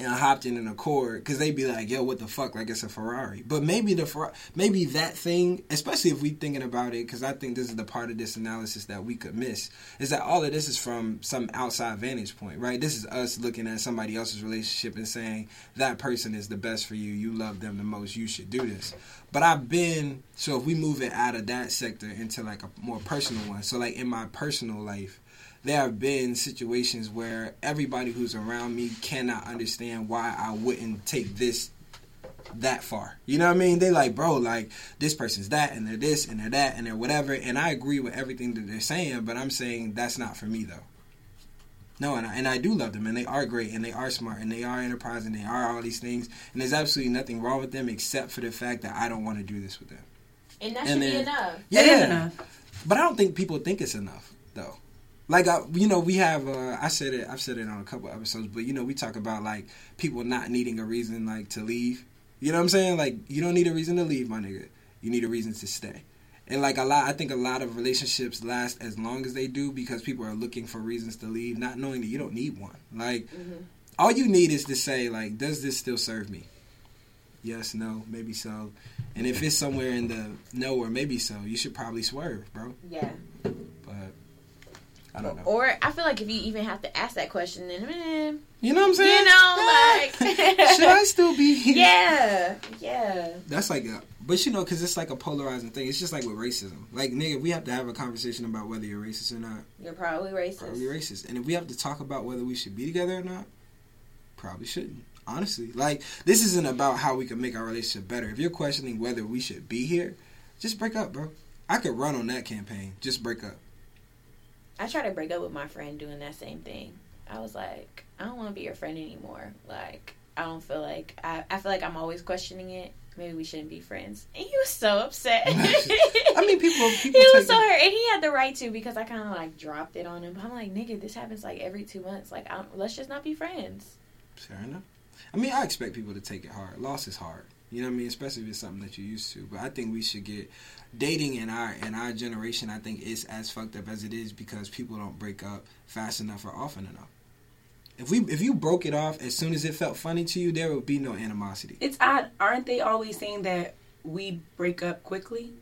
and I hopped in an Accord because they'd be like, "Yo, what the fuck?" Like it's a Ferrari. But maybe the maybe that thing, especially if we thinking about it, because I think this is the part of this analysis that we could miss, is that all of this is from some outside vantage point, right? This is us looking at somebody else's relationship and saying that person is the best for you. You love them the most. You should do this. But I've been so if we move it out of that sector into like a more personal one. So like in my personal life there have been situations where everybody who's around me cannot understand why I wouldn't take this that far. You know what I mean? They like, bro, like this person's that and they're this and they're that and they're whatever. And I agree with everything that they're saying, but I'm saying that's not for me though. No, and I, and I do love them, and they are great, and they are smart, and they are enterprising, and they are all these things, and there's absolutely nothing wrong with them except for the fact that I don't want to do this with them. and that and should be then- enough. Yeah, It is enough. but I don't think people think it's enough though. Like I, you know, we have. Uh, I said it. I've said it on a couple episodes, but you know, we talk about like people not needing a reason like to leave. You know what I'm saying? Like you don't need a reason to leave, my nigga. You need a reason to stay. And like a lot, I think a lot of relationships last as long as they do because people are looking for reasons to leave, not knowing that you don't need one. Like all you need is to say like, does this still serve me? Yes, no, maybe so. And if it's somewhere in the no or maybe so, you should probably swerve, bro. Yeah. But I don't know. Or I feel like if you even have to ask that question, then eh, You know what I'm saying? you know, like should I still be here? yeah, yeah. That's like a, but you know, because it's like a polarizing thing. It's just like with racism. Like, nigga, we have to have a conversation about whether you're racist or not. You're probably racist. Probably racist. And if we have to talk about whether we should be together or not, probably shouldn't. Honestly, like this isn't about how we can make our relationship better. If you're questioning whether we should be here, just break up, bro. I could run on that campaign. Just break up. I tried to break up with my friend doing that same thing. I was like, I don't want to be your friend anymore. Like, I don't feel like I, I feel like I'm always questioning it. Maybe we shouldn't be friends. And he was so upset. I mean, people. he was so hurt, and he had the right to because I kind of like dropped it on him. But I'm like, nigga, this happens like every two months. Like, I don't, let's just not be friends. Fair enough. I mean, I expect people to take it hard. Loss is hard. You know what I mean? Especially if it's something that you're used to. But I think we should get dating in our in our generation. I think is as fucked up as it is because people don't break up fast enough or often enough. If we if you broke it off as soon as it felt funny to you, there would be no animosity. It's odd, aren't they always saying that we break up quickly?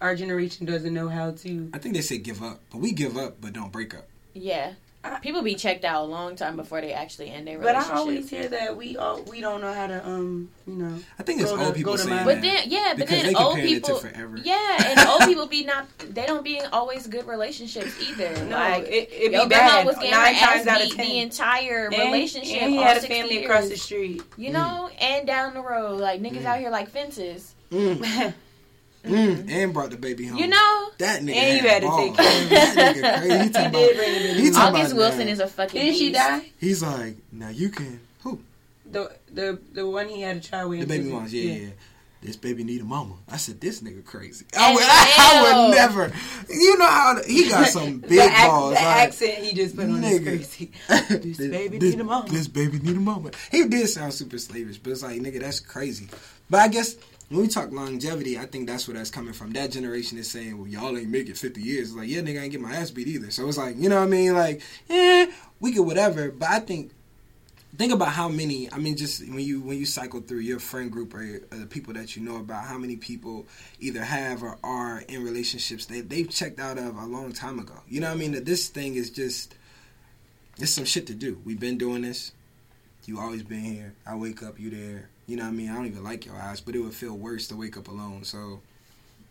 Our generation doesn't know how to. I think they say give up, but we give up but don't break up. Yeah, I- people be checked out a long time before they actually end their But relationship. But I always hear that we all we don't know how to um you know. I think it's Go to- old people go to saying my- But then, yeah, but then old comparing it to people, forever. yeah, and old people be not, they don't be in always good relationships either. No, like, it it your be bad was getting nine times out of ten. the entire And- relationship. and he had a family years, across the street. you know, and down the road, like niggas Mm. out here like fences, Mm, mm, and brought the baby home. you know. that nigga And you had had to take care of That nigga crazy. He He talking did about, bring the he baby. talking August about Wilson now. is a fucking. Didn't she die? He's like, now you can. Who? The the the one he had a child with. The baby Is moms. Yeah, yeah. This baby need a mama. I said, this nigga crazy. I would, I, would never. You know how he got some big the ac- balls. The like, accent he just put on is nigga. crazy. This baby this, need a mama. This baby need a mama. He did sound super slavish, but it's like, nigga, that's crazy. But I guess when we talk longevity, I think that's where that's coming from. That generation is saying, "Well, y'all ain't make it fifty years." It's like, yeah, nigga, I ain't get my ass beat either. So it's like, you know what I mean? Like, yeah, we could whatever. But I think think about how many. I mean, just when you when you cycle through your friend group or, or the people that you know about, how many people either have or are in relationships that they've checked out of a long time ago. You know what I mean? That this thing is just it's some shit to do. We've been doing this. You always been here. I wake up, you there. You know what I mean? I don't even like your eyes, but it would feel worse to wake up alone. So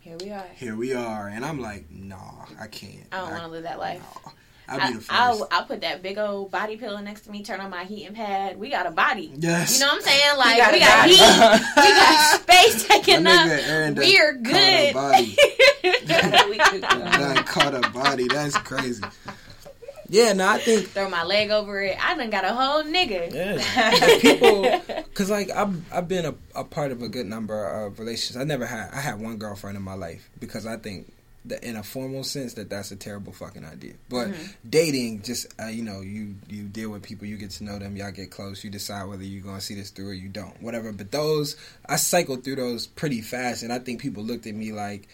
Here we are. here we are, and I'm like, nah, I can't. I don't want to live that life. no. I'll I, be the 1st I'll, I'll put that big old body pillow next to me, turn on my heating pad. We got a body. yes. You know what I'm saying? Like we got we a got body. heat, we got space taken That up. nigga Aaron done We are good. caught a body. we could, uh, Done caught a body. That's crazy. Yeah, no, I think Throw my leg over it. I done got a whole nigga. Yeah, people, cause like I've I've been a, a part of a good number of relationships. I never had I had one girlfriend in my life because I think that in a formal sense that that's a terrible fucking idea. But dating, just uh, you know, you you deal with people, you get to know them, y'all get close, you decide whether you're gonna see this through or you don't, whatever. But those I cycled through those pretty fast, and I think people looked at me like.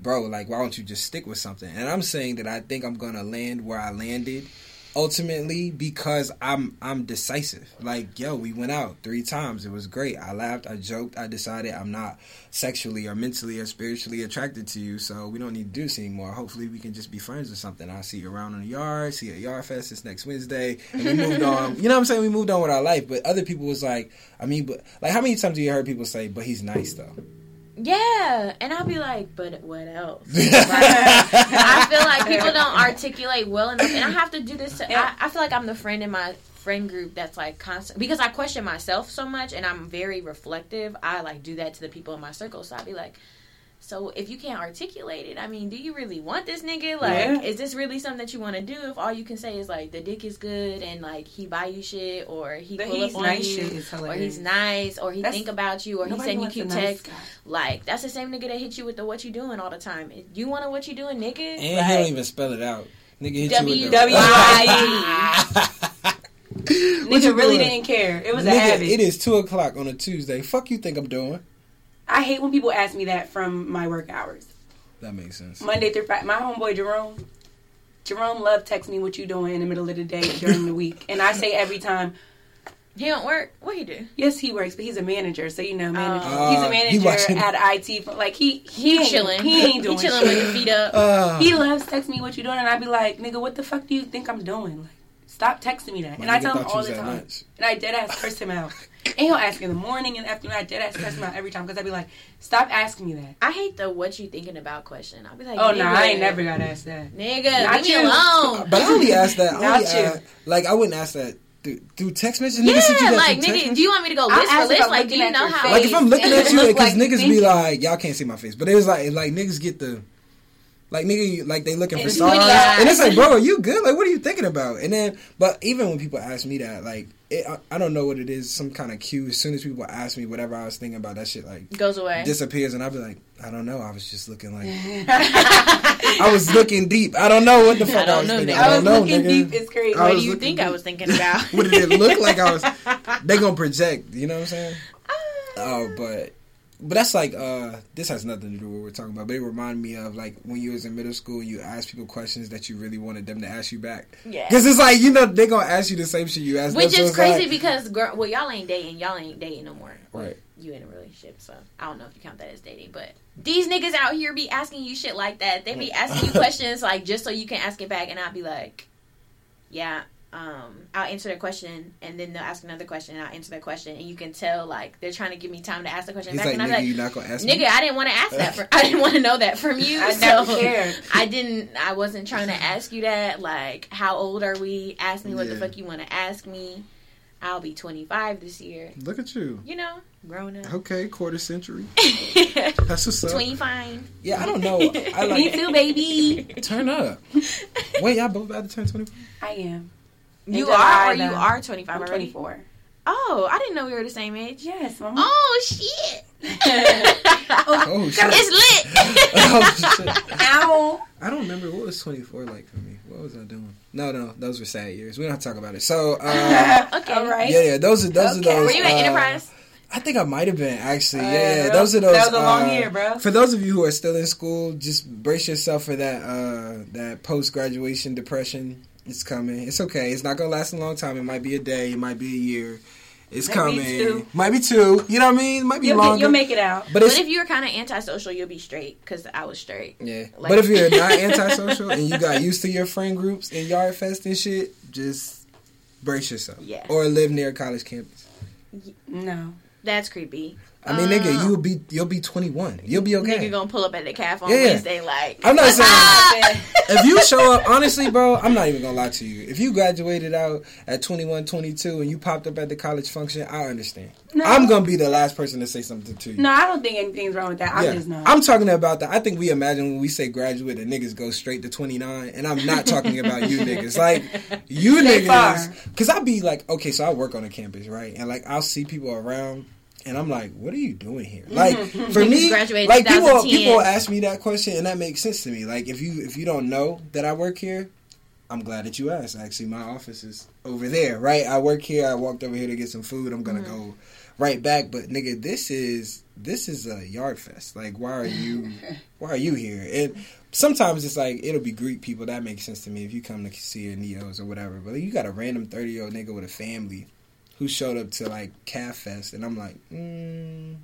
Bro, like, why don't you just stick with something? And I'm saying that I think I'm gonna land where I landed, ultimately because I'm I'm decisive. Like, yo, we went out three times. It was great. I laughed, I joked, I decided I'm not sexually or mentally or spiritually attracted to you, so we don't need to do this anymore. Hopefully we can just be friends or something. I'll see you around in the yard, see you at Yard Fest this next Wednesday. And we moved on. You know what I'm saying? We moved on with our life. But other people was like, I mean, but like how many times do you heard people say, but he's nice though? Yeah, and I'll be like, but what else? I feel like people don't articulate well enough, and I have to do this. To, I, I feel like I'm the friend in my friend group that's like constant because I question myself so much, and I'm very reflective. I like do that to the people in my circle, so I'll be like. So if you can't articulate it, I mean, do you really want this nigga? Like, Yeah. is this really something that you want to do? If all you can say is like the dick is good and like he buy you shit or he the pull he's up on nice you shit is or he's nice or he That's- think about you or he Nobody send you wants a cute nice text. guy. Like that's the same nigga that hit you with the what you doing all the time. You want to what you doing, nigga? And he don't even spell it out. Nigga hit you with the W- Nigga really doing? didn't care. It was a Nigga, habit. it is two o'clock on a Tuesday. Fuck you think I'm doing? I hate when people ask me that from my work hours. That makes sense. Monday through Friday. My homeboy Jerome. Jerome love text me what you doing in the middle of the day during the week, and I say every time, He don't work. What he do? yes, he works, but he's a manager, so you know, manager. Oh. he's Uh, a manager watching- at IT. Like he he, He ain't, chilling. He ain't doing He chilling shit. with his feet up. Uh, He loves text me what you doing, and I'd be like, nigga, what the fuck do you think I'm doing? Like, stop texting me that. And I tell him all the time. lunch. And I dead ass curse him out. And he'll ask me in the morning and afternoon. I did ass curse him out every time because I'd be like, stop asking me that. I hate the what you thinking about question. I'll be like, Oh nigga, no, I ain't never got asked that. Nigga, Not leave me alone. But I only asked that. I Not only you. asked, like I wouldn't ask that through, through text messages? Yeah, Niggas you that like nigga, message? do you want me to go list for list? Like, do you know how? face. Like if I'm looking at you, because like niggas be like, y'all can't see my face, but it was like, like niggas get the, like nigga, like they looking for stars, and it's like, bro, are you good? Like, what are you thinking about? And then, but even when people ask me that, like, it, I, I don't know what it is, some kind of cue. As soon as people ask me whatever I was thinking about, that shit like goes away. disappears, and I'll be like, I don't know. I was just looking like, I was looking deep. I don't know what the fuck I, don't was know, thinking. I I was know, looking nigga. deep. It's crazy. What do you think I was thinking about? what did it look like? I was. They gonna project. You know what I'm saying? Uh, oh, but but that's like uh this has nothing to do with what we're talking about. But it reminded me of like when you was in middle school, you asked people questions that you really wanted them to ask you back. Yeah. Because it's like you know they're gonna ask you the same shit you asked Which them. is it's crazy like- because girl, well, y'all ain't dating. Y'all ain't dating no more. Right. You in a relationship, so I don't know if you count that as dating. But these niggas out here be asking you shit like that. They be asking you questions like just so you can ask it back, and I'll be like, yeah. Um, I'll answer their question, and then they'll ask another question, and I'll answer their question, and you can tell like they're trying to give me time to ask the question He's back, like, and I'm nigga, like, you not gonna ask me. Nigga, me. I didn't want to ask that. For, I didn't want to know that from you. I so never cared. I didn't. I wasn't trying to ask you that. Like, how old are we? Ask me what the fuck you want to ask me. I'll be 25 this year. Look at you. You know, grown up. Okay, quarter century. That's what's up. fine. Yeah, I don't know. I Me too, baby. turn up. Wait, y'all both about to turn twenty. I am. You are, or you are 25 I'm already. 24. Oh, I didn't know we were the same age. Yes, mama. Oh shit! Oh shit. it's lit. oh shit. Ow. I don't remember what was 24 like for me. What was I doing? No, no, those were sad years. We don't have to talk about it. So, uh, okay. All right. yeah, yeah, those are those Okay. are those. Were you at uh, Enterprise? I think I might have been actually. Oh, Yeah, yeah, yeah. Those are those. That was a long uh, year, bro. For those of you who are still in school, just brace yourself for that. Uh, that post graduation depression. It's coming. It's okay. It's not gonna last a long time. It might be a day. It might be a year. It's Might be coming. two. Might be two. You know what I mean? Might be You'll, longer. get, you'll make it out. but But if you're kind of antisocial, you'll be straight because I was straight. yeah. like- but if you're not antisocial and you got used to your friend groups and yard fest and shit, just brace yourself. Yeah. Or live near a college campus. No. That's creepy. I mean, nigga, you'll be you'll be 21. You'll be okay. Nigga gonna pull up at the calf on Yeah. Wednesday like. I'm not saying Ah! if you show up honestly, bro. I'm not even gonna lie to you. If you graduated out at 21, 22, and you popped up at the college function, I understand. No. I'm gonna be the last person to say something to you. No, I don't think anything's wrong with that. I'm Yeah. just not. I'm talking about that. I think we imagine when we say graduate, that niggas go straight to 29, and I'm not talking about you niggas. Like you They niggas, because I be like, okay, so I work on a campus, right? And like I'll see people around. And I'm like, what are you doing here? Like for me, like people, people ask me that question, and that makes sense to me. Like if you if you don't know that I work here, I'm glad that you asked. Actually, my office is over there, right? I work here. I walked over here to get some food. I'm gonna go right back. But nigga, this is this is a yard fest. Like, why are you why are you here? And sometimes it's like it'll be Greek people. That makes sense to me if you come to see your neos or whatever. But you got a random thirty year old nigga with a family who showed up to like calf fest, and I'm like, mm,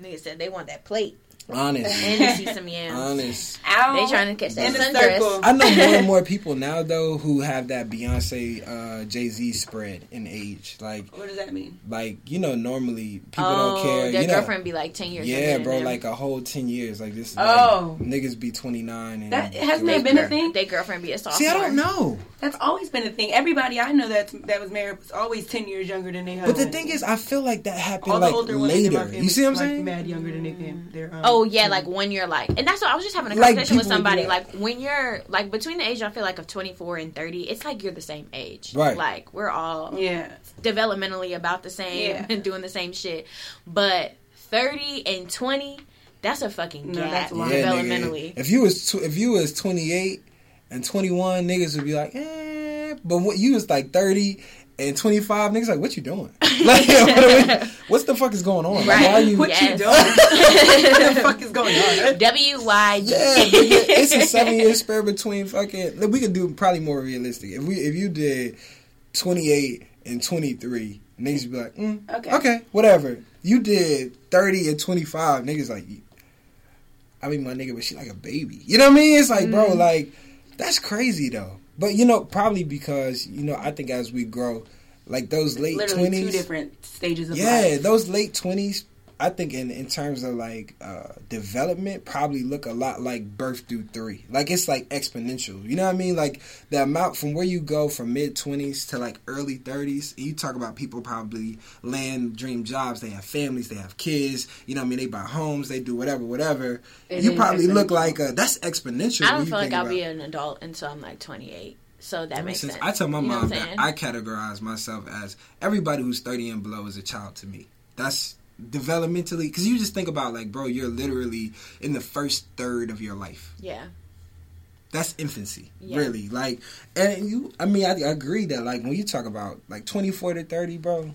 Nigga said they want that plate honest, and to see some yams. honest. Ow. They trying to catch that sundress. circle. I know more and more people now though who have that Beyonce uh, Jay Z spread in age. Like What does that mean? like you know normally people oh, don't care. their you know, girlfriend be like ten years. yeah, bro, like a whole ten years. Like this. Oh. like, niggas be twenty nine and That hasn't They that been a thing? They girlfriend be a sophomore. See, I don't know. That's always been a thing. Everybody I know that that was married was always ten years younger than they But the thing is, I feel like that happened all like the older women in later. You see what I'm like, saying? Mad younger than they can. They're, um, Oh yeah, like when you're like, and that's what I was just having a Like, conversation with people would do somebody. Like when you're like between the age I feel like of 24 and 30, it's like you're the same age. Right. Like we're all yeah. developmentally about the same Yeah. and doing the same shit. But 30 and 20, that's a fucking No, gap that's a. Yeah, developmentally. nigga. If you was tw- if you was twenty eight and twenty one, niggas would be like, eh. But what you was like thirty and twenty five, niggas like, what you doing? like, what are we- what's the fuck is going on? Like, why are you? What Yes. you doing? what the fuck is going on? W Y Yeah, G. it's a seven year spare between fucking. look, We could do probably more realistic. If we if you did twenty eight and twenty three, niggas would be like, mm, Okay. okay, whatever. You did thirty and twenty five, niggas like, I mean, my nigga, but she like a baby. You know what I mean? It's like, bro, like that's crazy though. But you know, probably because you know, I think as we grow, like those late twenties, two different stages of yeah, life. those late twenties. I think in, in terms of like uh, development, probably look a lot like birth through three. Like it's like exponential. You know what I mean? Like the amount from where you go from mid twenties to like early thirties. You talk about people probably land dream jobs. They have families. They have kids. You know what I mean? They buy homes. They do whatever, whatever. It you probably look like a, that's exponential. I don't feel like I'll about be an adult until I'm like 28. So that That makes makes sense. I tell my You mom that? I categorize myself as everybody who's 30 and below is a child to me. That's developmentally because you just think about like, bro, you're literally in the first third of your life. Yeah. That's infancy, Yeah. really. Like, and you, I mean, I, I agree that like when you talk about like 24 to 30, bro.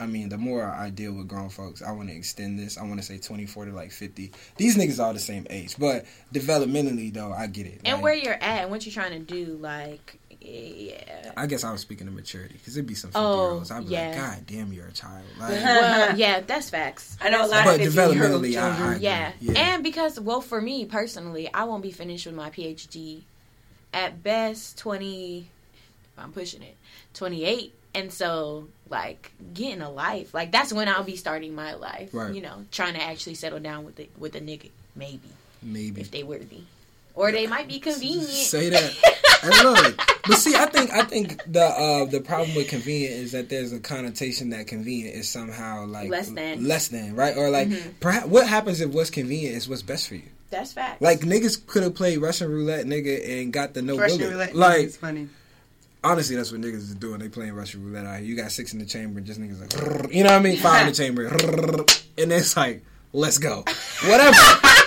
I mean, the more I deal with grown folks, I want to extend this. I want to say 24 to like 50. These niggas are the same age, but developmentally though, I get it. And Like, where you're at and what you're trying to do, like, yeah. I guess I was speaking of maturity because it'd be some 50 Oh, year olds. I'd be yeah. like, God damn, you're a child. Like, Well, yeah, that's facts. I know a lot But of 50 year developmentally, I- I- Yeah. Yeah. And because, well, for me personally, I won't be finished with my PhD at best 20, if I'm pushing it, 28. And so, like, getting a life, like, that's when I'll be starting my life. Right. You know, trying to actually settle down with the, with a nigga, maybe, maybe. if they worthy. Or they might be convenient. Say that. and look, but see, I think I think the uh, the problem with convenient is that there's a connotation that convenient is somehow like Less than. less than, right? Or like, Mhm. perhaps what happens if what's convenient is what's best for you? That's fact. Like niggas could have played Russian roulette, nigga, and got the no Russian bullet. roulette like it's funny. honestly, that's what niggas is doing. They playing Russian roulette out here. You got six in the chamber, and just niggas like, you know what I mean? Five in the chamber, and it's like, let's go, whatever.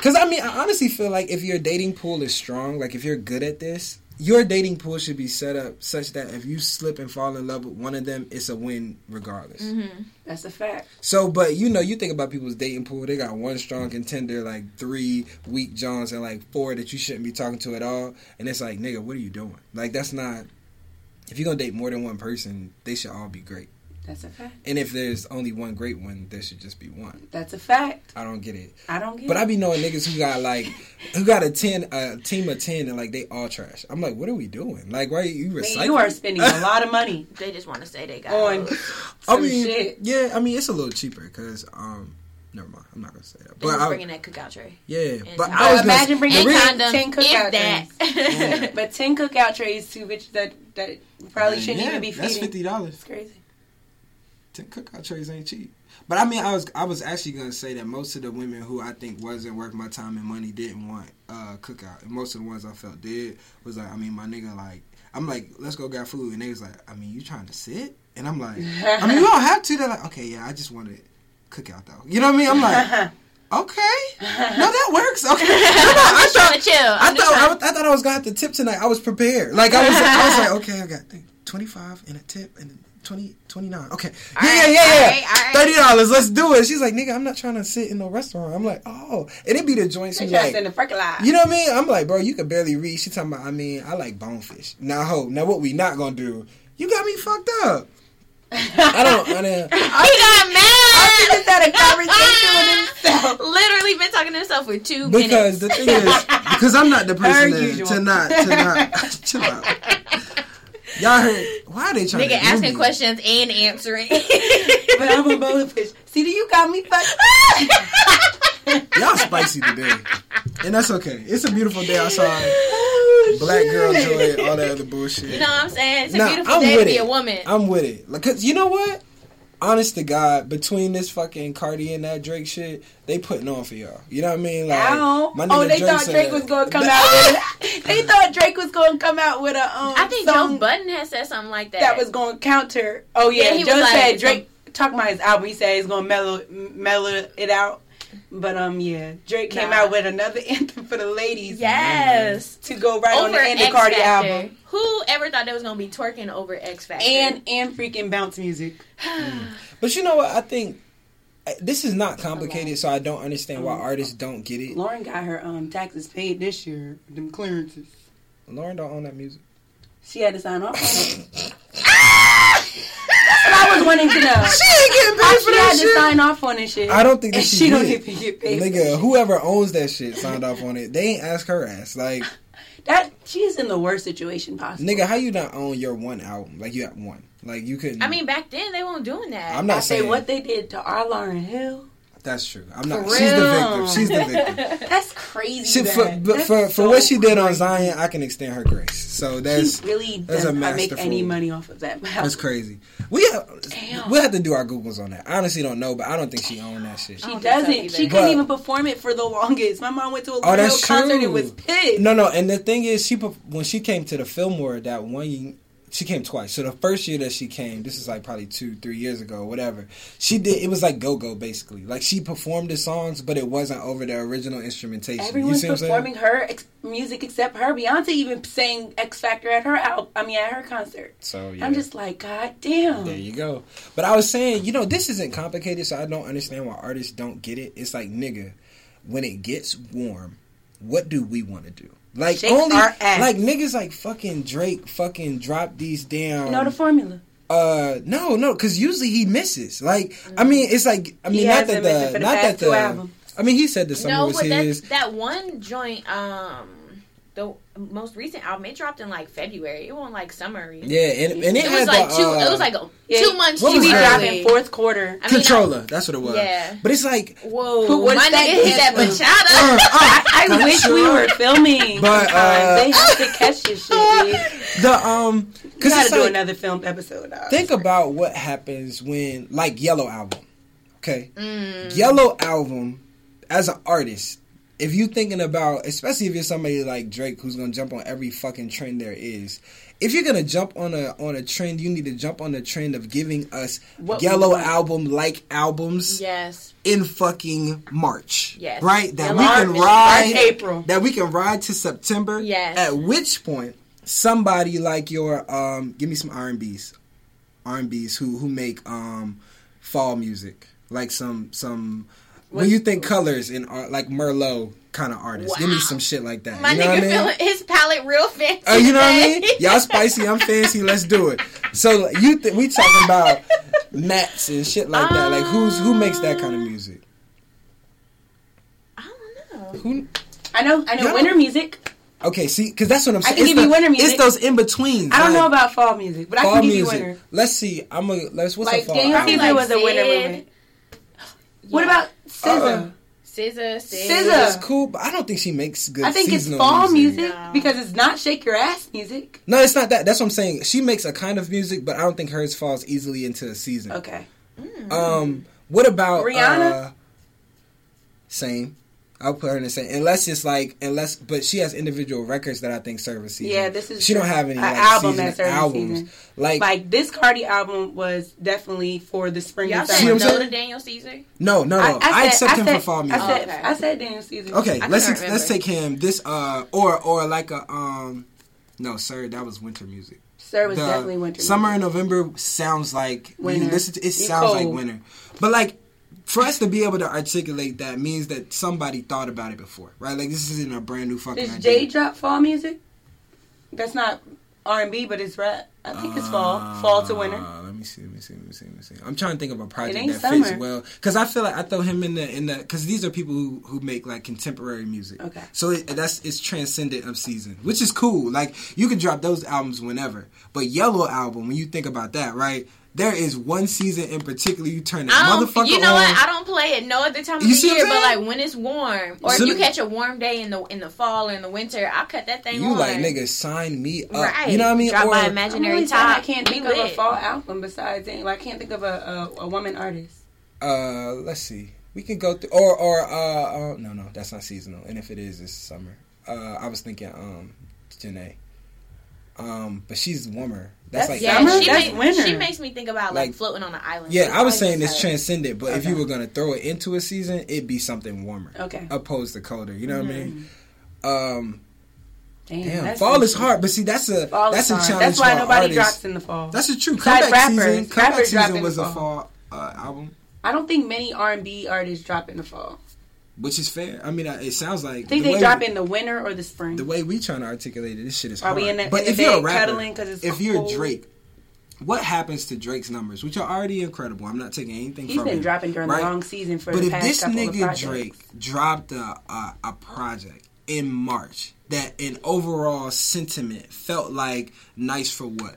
Because I mean, I honestly feel like if your dating pool is strong, like if you're good at this, your dating pool should be set up such that if you slip and fall in love with one of them, it's a win regardless. Mm-hmm. That's a fact. So, but you know, you think about people's dating pool, they got one strong contender, like three weak Johns, and like four that you shouldn't be talking to at all. And it's like, nigga, what are you doing? Like, that's not. If you're gonna date more than one person, they should all be great. That's a fact. And if there's only one great one, there should just be one. That's a fact. I don't get it. I don't get But it. But I be knowing niggas who got like, who got a ten, a team of ten, and like they all trash. I'm like, what are we doing? Like, why are you Man, recycling? you are spending a lot of money They just want to say they got on hoes. I mean, shit. yeah, I mean, it's a little cheaper because, um, never mind, I'm not gonna say that. They But was I, bringing that cookout tray. yeah, And- but But I was imagine gonna, bringing the And condom, 10 cookout if that. But ten cookout trays too, bitch. That that probably shouldn't yeah, even be That's fifty dollars. It's crazy. Ten cookout trays ain't cheap. But I mean, I was I was actually gonna say that most of the women who I think wasn't worth my time and money didn't want uh, cookout. And most of the ones I felt did was like, I mean, my nigga, like, I'm like, let's go get food, and they was like, I mean, you trying to sit? And I'm like, I mean, you don't have to. They're like, okay, yeah, I just wanted cookout though. You know what I mean? I'm like, okay, no, that works. Okay, no, no, I thought. chill. I thought I, I thought I was gonna have to tip tonight. I was prepared. Like I was, I was like, okay, I got twenty five and a tip and 20, 29. Okay, All yeah, right, yeah, yeah, yeah. right, all right. Thirty dollars. Let's do it. She's like, nigga, I'm not trying to sit in no restaurant. I'm like, oh, and it be the joints. They She trying to send like, the parking lot. you know what I mean? I'm like, bro, you can barely read. She talking about, I mean, I like bonefish. Now, ho, now what we not gonna do? You got me fucked up. I don't. I didn't. he got He mad. just had a conversation with himself. Literally been talking to himself for two Because minutes. Because the thing is, because I'm not the person Per to, usual. to not to not chill out. Y'all heard? Why are they trying Nigga to asking me? questions and answering. But I'm a bonefish. See, do you got me fucked. Y'all spicy today, and that's okay. It's a beautiful day outside. Oh, Black girl joy, all that other bullshit. you know what I'm saying? It's a beautiful I'm day to be it. a woman. I'm with it. Like, cause you know what? Honest to God, between this fucking Cardi and that Drake shit, they putting on for y'all. You know what I mean? Like, Ow. my Oh, nigga they thought said- Drake was gonna come out with. They thought Drake was gonna come out with a um. I think song Joe Budden has said something like that. that was gonna counter. Oh yeah, Yeah, he Joe was like, said it's Drake talking about his album. He said he's gonna mellow mellow it out. But um, yeah, Drake came Nah. out with another anthem for the ladies. yes. to go right on Over the end Cardi album. Who ever thought they was gonna be twerking over Ex-Factor? And and freaking bounce music. But you know what? I think uh, this is not complicated, so I don't understand why artists don't get it. Lauryn got her um taxes paid this year. Them clearances. Lauryn don't own that music. She had to sign off. on it. That's what I was wanting to know. She ain't getting Why paid for she had that to sign off on this shit. I don't think that and she, she don't did. even get paid. for that Nigga, shit. whoever owns that shit signed off on it. They ain't ask her ass. Like, That she's in the worst situation possible. nigga, how you not own your one album? Like you got one. Like you couldn't. I mean, back then they weren't doing that. I'm not I say saying what they did to our Lauryn Hill. That's true. I'm not. For She's the victim. She's the victim. That's crazy. She, for bad. but That's for, for what she did on. Zion, I can extend her grace. So that's she really that's does a not make any money off of that. that's crazy. We have, Damn. we'll have to do our googles on that. I honestly don't know, but I don't think she owned that shit. She don't think so doesn't. she couldn't But- even perform it for the longest. My mom went to a Oh, Lauryn concert true. and was pissed. No, no, and the thing is, she perf- when she came to the Fillmore that one, she came twice. So the first year that she came, this is like probably two, three years ago, whatever. She did. It was like go go basically. Like she performed the songs, but it wasn't over the original instrumentation. Everyone's you see what I'm saying? performing her ex- music except her. Beyonce even sang Ex-Factor at her album. I mean, at her concert. So yeah. I'm just like, God damn. There you go. But I was saying, you know, this isn't complicated, so I don't understand why artists don't get it. It's like, nigga, when it gets warm, what do we want to do? Like Shake only our ass. like niggas like fucking Drake fucking drop these down. You know the formula. uh no no because usually he misses. Like I mean it's like I mean not that hasn't missed it the the not that the albums. I mean he said the summer no, was but that, his. that one joint, um, the most recent album, it dropped in like February. It wasn't like summery. Yeah, and, and it, It had was like the, two. uh, it was like Yeah, two months. what She was be too that? early. dropping fourth quarter. I mean, controller. That's what it was. Yeah. but it's like Whoa, But what's my nigga hit that dance bachata. I, wish we were filming. But, uh, they have to catch this shit. The um We because gotta do like, another filmed episode. Dog. think about what happens when like Yellow album. Okay, Mm. Yellow album as an artist. If you're thinking about, especially if you're somebody like Drake who's gonna jump on every fucking trend there is, if you're gonna jump on a on a trend, you need to jump on the trend of giving us What Yellow album like albums Yes. in fucking March. Yes. Right? That Yellow we can ride March, April. That we can ride to September. Yes. At which point somebody like your um, give me some R and B's, R and B's who who make um, fall music like some some. When you think colors in art, like Merlot kind of artists, give me some shit like that. My you know nigga what I mean? feeling his palette real fancy. Oh, you know what I mean? Y'all spicy, I'm fancy. Let's do it. So you th- we talking about mats and shit like that. Like who's who makes that kind of um, music? I don't know. Who? I know, I know Y'all- winter music. Okay, see, because that's what I'm I saying. can it's give you the- winter music. It's those in betweens. I don't know about fall music, but I fall can give music. you winter. Let's see. I'm gonna let's what's Like a fall Daniel? Caesar Like was a winter Sid. movement. What about SZA? Scissor, SZA. It's cool, but I don't think she makes good. I think it's fall music, No. because it's not shake your ass music. No, it's not that. That's what I'm saying. She makes a kind of music, but I don't think hers falls easily into a season. Okay. Um, what about Rihanna? Uh, same. I'll put her in the same. Unless it's like, unless, but she has individual records that I think serve a season. Yeah, this is She don't have any An like, album season that serves a albums. season. Like, Like this Cardi album was definitely for the spring Y'all and See saying what summer. I'm no to Daniel Caesar? no, no, no. I, accept him said, for fall I music. said, Okay. I said Daniel Caesar. okay, I let's couldn't let's take him. This uh, or or like a um, no, sir, that was winter music. Sir was The definitely winter. Summer music. in November sounds like when you listen to it You sounds like winter. But like for us to be able to articulate that means that somebody thought about it before, right? Like this isn't a brand new fucking idea. Jay drop fall music? That's not R and B, but it's rap. I think it's fall, fall to winter. Uh, Let me see. Let me see. Let me see. Let me see. I'm trying to think of a project that fits well because I feel like I throw him in the in the because these are people who who make like contemporary music. Okay. So it, that's it's transcendent of season, which is cool. Like you can drop those albums whenever, but Yellow album when you think about that, right? There is one season in particular you turn that I don't, motherfucker you know on. what? I don't play it no other time of You the see year, but like when it's warm, or So if you catch a warm day in the in the fall or in the winter, I'll cut that thing off. you on. like nigga sign me up. Right. You know what I mean? Drop Or- my I'm imaginary really top. I can't think of a fall album besides any. Like, I can't think of a, a, a woman artist. Uh, let's see. We can go through, or or uh, uh, no, no, that's not seasonal. And if it is, it's summer. Uh, I was thinking um, Jhené. Um, but she's warmer. That's, That's like Yeah, Summer? she, That's make- winter. she makes me think about like, Like- floating on an island. Yeah, I was saying it's transcendent, but if you were gonna throw it into a season, it'd be something warmer, Okay. opposed to colder. You know what I mean? Mm-hmm. Um, Damn, damn, fall is hard, but see, that's a Fall that's a hard. challenge. That's why nobody artists. drops in the fall. That's a true comeback rappers. season. Comeback season was a fall. fall uh, album, I don't think many R and B artists drop in the fall. Which is fair. I mean, it sounds like I think the they drop in the winter or the spring. the way we trying to articulate it, this shit is Are hard. we in the- but in if you're a rapper, cuddling 'cause it's if you're cold? Drake, what happens to Drake's numbers, which are already incredible? I'm not taking anything He's from been him, dropping during right? the long season for But the if this nigga. Drake dropped a, a a project in March that an overall sentiment felt like nice for what?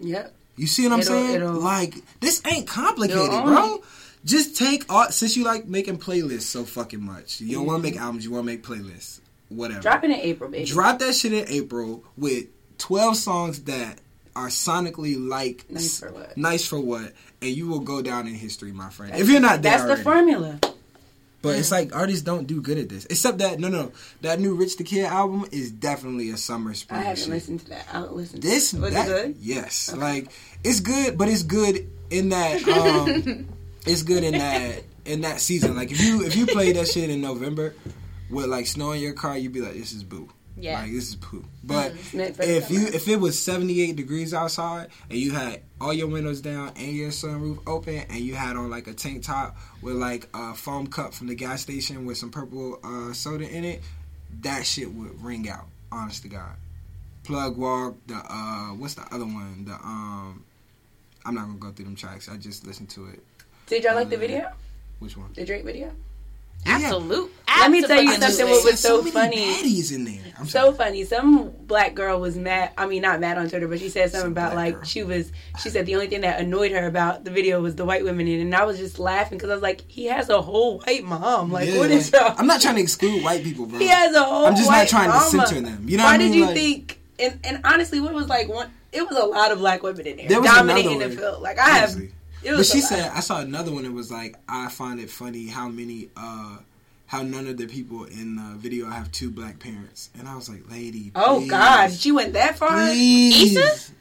Yep. You see what I'm It'll- saying? it'll- like this ain't complicated, bro. Just take all since you like making playlists so fucking much. You don't want Mm-hmm. to make albums, you want to make playlists. Whatever. Drop it in April, baby. Drop that shit in April with 12 songs that are sonically like Nice for what? Nice for what? And you will go down in history, my friend. That's- if you're not there That's already. the formula. But it's like artists don't do good at this. Except that no no that new Rich the Kid album is definitely a summer spring. I haven't shit. listened to that. I'll listen. To This. Was that, it good? Yes, like it's good, but it's good in that um, it's good in that in that season. Like if you if you play that shit in November with like snow in your car, you'd be like, this is boo. Yeah. like this is poo. But meant if you if it was seventy eight degrees outside and you had all your windows down and your sunroof open and you had on like a tank top with like a foam cup from the gas station with some purple uh, soda in it, that shit would ring out. Honest to God. Plug walk the uh what's the other one the um I'm not gonna go through them tracks. I just listened to it. Did y'all like the um, video? Which one? The Drake video? Absolute. Let me tell you I something what was there's so many funny. baddies in there. I'm So sorry. funny. Some black girl was mad. I mean, not mad on Twitter, but she said something Some about like girl. she was. She said the only thing that annoyed her about the video was the white women in it, and I was just laughing because I was like, he has a whole white mom. Like, Yeah. what is y'all? I'm not trying to exclude white people, bro. He has a whole. I'm just not white trying to center them. You know Why what I mean? did you Like- think? And, and honestly, what was like one? It was a lot of black women in there, There was dominating the field. Like I have. Honestly. It But was she lot. said I saw another one that was like I find it funny how many uh how none of the people in the video have two black parents. And I was like, lady, "Oh please, God, she went that far." please. Issa?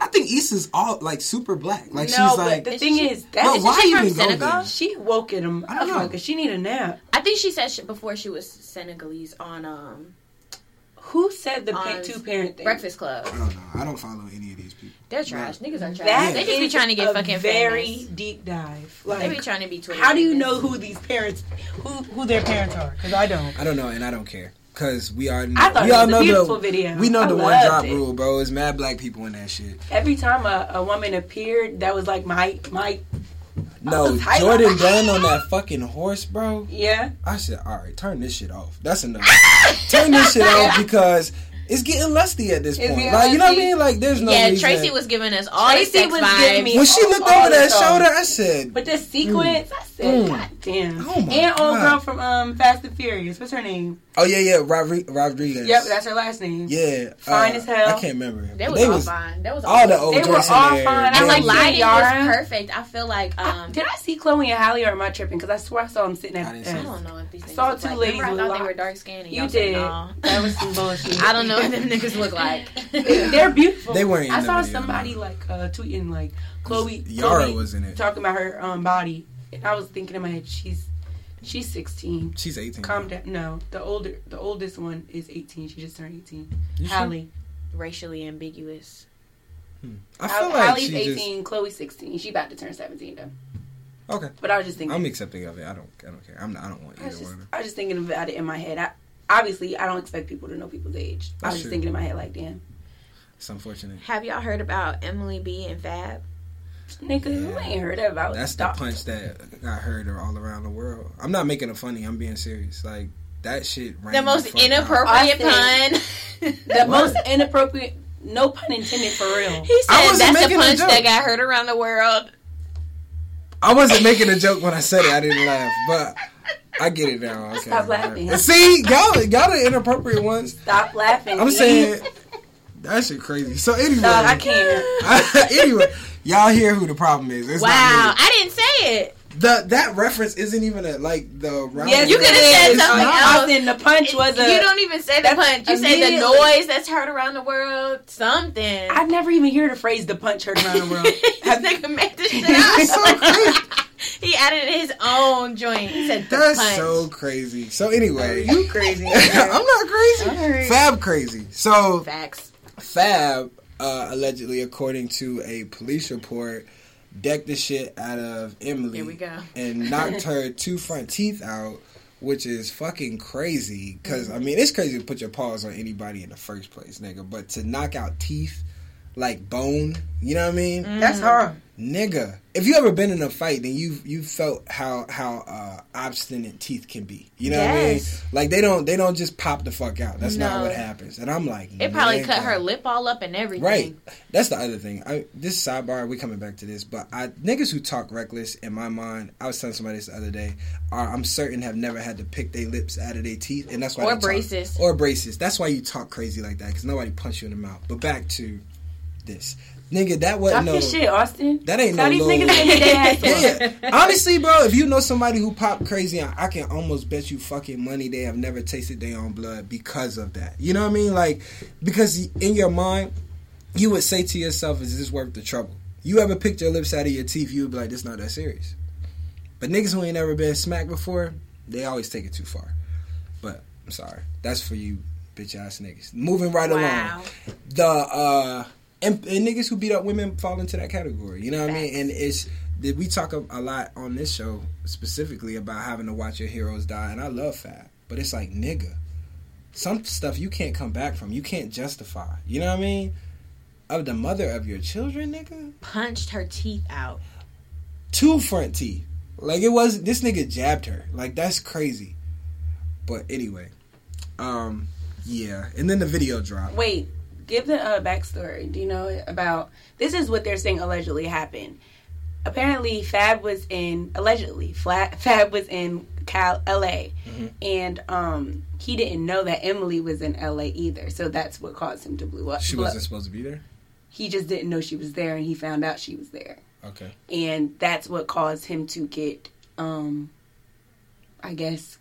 I think Issa's all like super black. Like no, she's but like the thing she- is, But that's why she from even go Senegal? she woke at him. I don't know. because she need a nap. I think she said she, before she was Senegalese on um Who said the pa- two parent thing? Breakfast Club. I don't know. I don't follow any of these people. They're trash. Mm. Niggas are trash. That they just be trying to get a fucking very famous. deep dive. They be trying to be Twitter. how do you know who these parents, who who their parents are? Because I don't. I don't know, and I don't care. Cause we are, I thought we it all was a know beautiful the video. we know I the one drop it. rule, bro. It's mad black people in that shit. Every time a, a woman appeared, that was like my my No. Jourdan Dunn on that fucking horse, bro. yeah. I said, all right, turn this shit off. That's enough. turn this shit off because it's getting lusty at this It's point. getting Like, you know what I mean? Like, there's no Yeah, reason. Tracee was giving us all Tracee the sex was vibes. giving me- when she looked over that songs. shoulder, I said, But the mm. sequence, I said, Mm. God damn. Oh and old God. girl from um Fast and Furious. What's her name? "Oh yeah, yeah, Rodri- Rodriguez." Yep, that's her last name. yeah, Fine uh, as hell. I can't remember. They But was they all was fine. That was all the old They were all fine. I like like lighting was perfect. I feel like um. Did I see Chloe and Halle or am I tripping? Because I swear I saw them sitting I at. didn't I don't know if these niggas saw two like. ladies Remember, I thought they were dark skinned. You did. That was some bullshit. I don't know what them niggas look like. They're beautiful. They weren't I saw somebody like uh, tweeting like Chloe. Yara Chloe was in it. talking about her um, body, and I was thinking in my head, she's she's 16. She's 18. Calm down. No, the older the oldest one is 18. She just turned 18. You sure? Halle. Racially ambiguous. Hmm. I feel Hall- like Halle's she 18. Chloe's 16. She about to turn 17 though. just okay. But I was just thinking. I'm accepting of it. I don't. I don't care. I'm. Not, I don't want I either was, just, one. I was just thinking about it in my head. I, obviously, I don't expect people to know people's age. I That's was just true. thinking in my head like, damn, It's unfortunate. Have y'all heard about Emily B and Fab? Nigga, you ain't heard about That's the punch that got heard all around the world. I'm not making it funny. I'm being serious. Like that shit. The most fuck out. inappropriate Austin. pun. The most inappropriate. No pun intended for real. He said that's the punch that got heard around the world. I wasn't making a joke when I said it. I didn't laugh, but I get it now. Okay. Stop laughing. See, y'all, y'all the inappropriate ones. Stop laughing. I'm saying that shit crazy. So anyway, Dog, I can't. anyway, y'all hear who the problem is. It's wow, not. I didn't say it. The that reference isn't even a like the round. Yes, You it could've said something else. said the punch was a. you don't even say the punch. You say the noise that's heard around the world. Something. I've never even heard the phrase "the punch heard around the world." this Have- nigga made this shit That's so up. crazy. he added his own joint. He said the That's punch. so crazy. So anyway, you crazy? I'm not crazy. Alright. Fab crazy. So Facts. Fab uh, allegedly, according to a police report, decked the shit out of Emily. Here we go. and knocked her two front teeth out, which is fucking crazy. Because I mean, it's crazy to put your paws on anybody in the first place, nigga. But to knock out teeth like bone, you know what I mean, That's hard. Nigga. If you ever been in a fight, then you you felt how how uh, obstinate teeth can be. You know Yes. what I mean? Like they don't they don't just pop the fuck out. That's not what happens. And I'm like, It probably cut her lip all up and everything. Right. That's the other thing. I this sidebar, we coming back to this, but I niggas who talk reckless in my mind, I was telling somebody this the other day, are I'm certain have never had to pick their lips out of their teeth, and that's why Or they talk- braces. or braces. That's why you talk crazy like that because nobody punch you in the mouth. But back to this, nigga, that wasn't no. your shit, Austin. That ain't Tell no these little- niggas their ass Yeah, Honestly, bro, if you know somebody who pop crazy, I I can almost bet you fucking money they have never tasted their own blood because of that. You know what I mean? Like, because in your mind, you would say to yourself, "Is this worth the trouble?" You ever picked your lips out of your teeth? You would be like, "This not that serious." But niggas who ain't never been smacked before, they always take it too far. But I'm sorry, that's for you, bitch ass niggas. Moving right Wow. along the uh and, and niggas who beat up women fall into that category. You know what I mean? And it's we talk a, a lot on this show specifically about having to watch your heroes die, and I love Fab, but it's like nigga, some stuff you can't come back from. You can't justify. You know what I mean? Of the mother of your children, nigga, Punched her teeth out. two front teeth. Like it was this nigga jabbed her. Like that's crazy. But anyway, um, yeah. And then the video dropped. Wait, give the uh, backstory. Do you know about this? Is what they're saying allegedly happened. Apparently, Fab was in allegedly. Fab was in Cal, L.A. and um, he didn't know that Emily was in L.A. either. So that's what caused him to blow up. She blow- wasn't supposed to be there. He just didn't know she was there, and he found out she was there, Okay. and that's what caused him to get, um, I guess,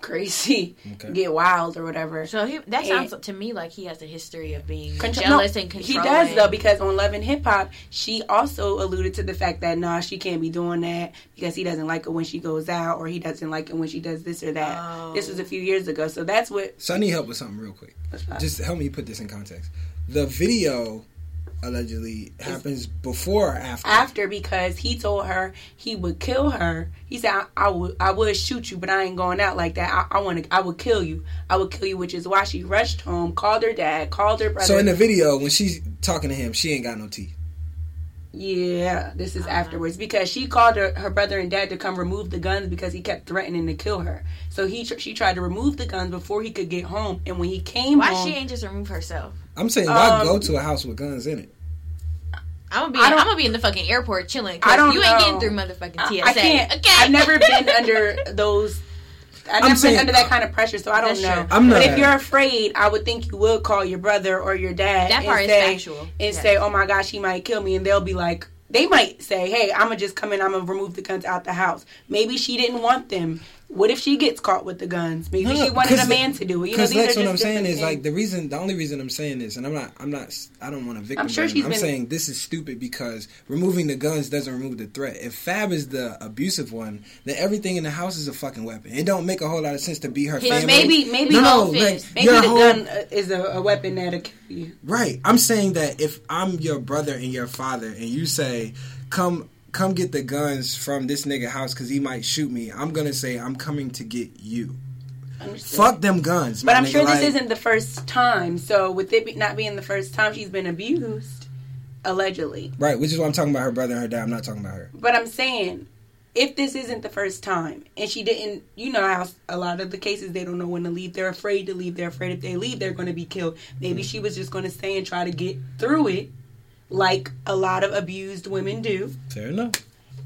crazy, Okay. get wild or whatever. So he, that And- sounds to me like he has a history of being Contro- jealous no, and He does though because on Love and Hip Hop, she also alluded to the fact that nah, she can't be doing that because he doesn't like it when she goes out or he doesn't like it when she does this or that. Oh. This was a few years ago, so that's what. So I need help with something real quick. Just help me put this in context. The video allegedly happens before or after. after because he told her he would kill her. He said, "I, I would, I would shoot you, but I ain't going out like that. I, I want to, I would kill you. I would kill you." Which is why she rushed home, called her dad, called her brother. So in the video, when she's talking to him, she ain't got no teeth. yeah, this is Uh-huh. afterwards because she called her, her brother and dad to come remove the guns because he kept threatening to kill her. So he, tr- she tried to remove the guns before he could get home, and when he came Why home, she ain't just remove herself? I'm saying, why Um, go to a house with guns in it? I'm gonna be. I I'm gonna be in the fucking airport chilling. I don't you ain't know. getting through motherfucking I- TSA. I can't. Okay. I've never been under those. I've never saying- been under that kind of pressure, so I don't know. true. I'm but not- if you're afraid, I would think you would call your brother or your dad That and part is say, factual. and Yes. say, "Oh my gosh, he might kill me," and they'll be like, they might say, "Hey, I'm gonna just come in. I'm gonna remove the guns out the house." Maybe she didn't want them. What if she gets caught with the guns? Maybe No, she wanted a man to do it. You know, Because these are that's just what I'm saying different is like the reason, the only reason I'm saying this, and I'm not, I'm not, I don't want to victim. I'm sure she's I'm been- saying this is stupid because removing the guns doesn't remove the threat. If Fab is the abusive one, then everything in the house is a fucking weapon. It don't make a whole lot of sense to be her His family. maybe, maybe, no, no, like, maybe the whole- gun uh, is a, a weapon that'll kill you. Right. I'm saying that if I'm your brother and your father, and you say, "Come, come get the guns from this nigga house because he might shoot me," I'm gonna say, "I'm coming to get you." Understood. Fuck them guns. But I'm nigga, sure like- this isn't the first time. So with it be, not being the first time she's been abused, allegedly. right. Which is why I'm talking about her brother and her dad. I'm not talking about her. But I'm saying, if this isn't the first time, and she didn't, you know how a lot of the cases they don't know when to leave. They're afraid to leave. They're afraid if they leave, they're going to be killed. Maybe mm-hmm. she was just going to stay and try to get through it, like a lot of abused women do. Fair enough.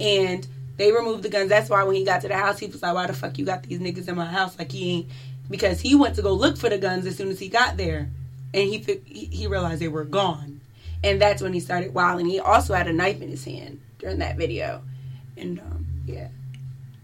And they removed the guns. That's why when he got to the house, he was like, "Why the fuck you got these niggas in my house?" Like he ain't because he went to go look for the guns as soon as he got there, and he he, realized they were gone, and that's when he started wilding. He also had a knife in his hand during that video, and um, yeah.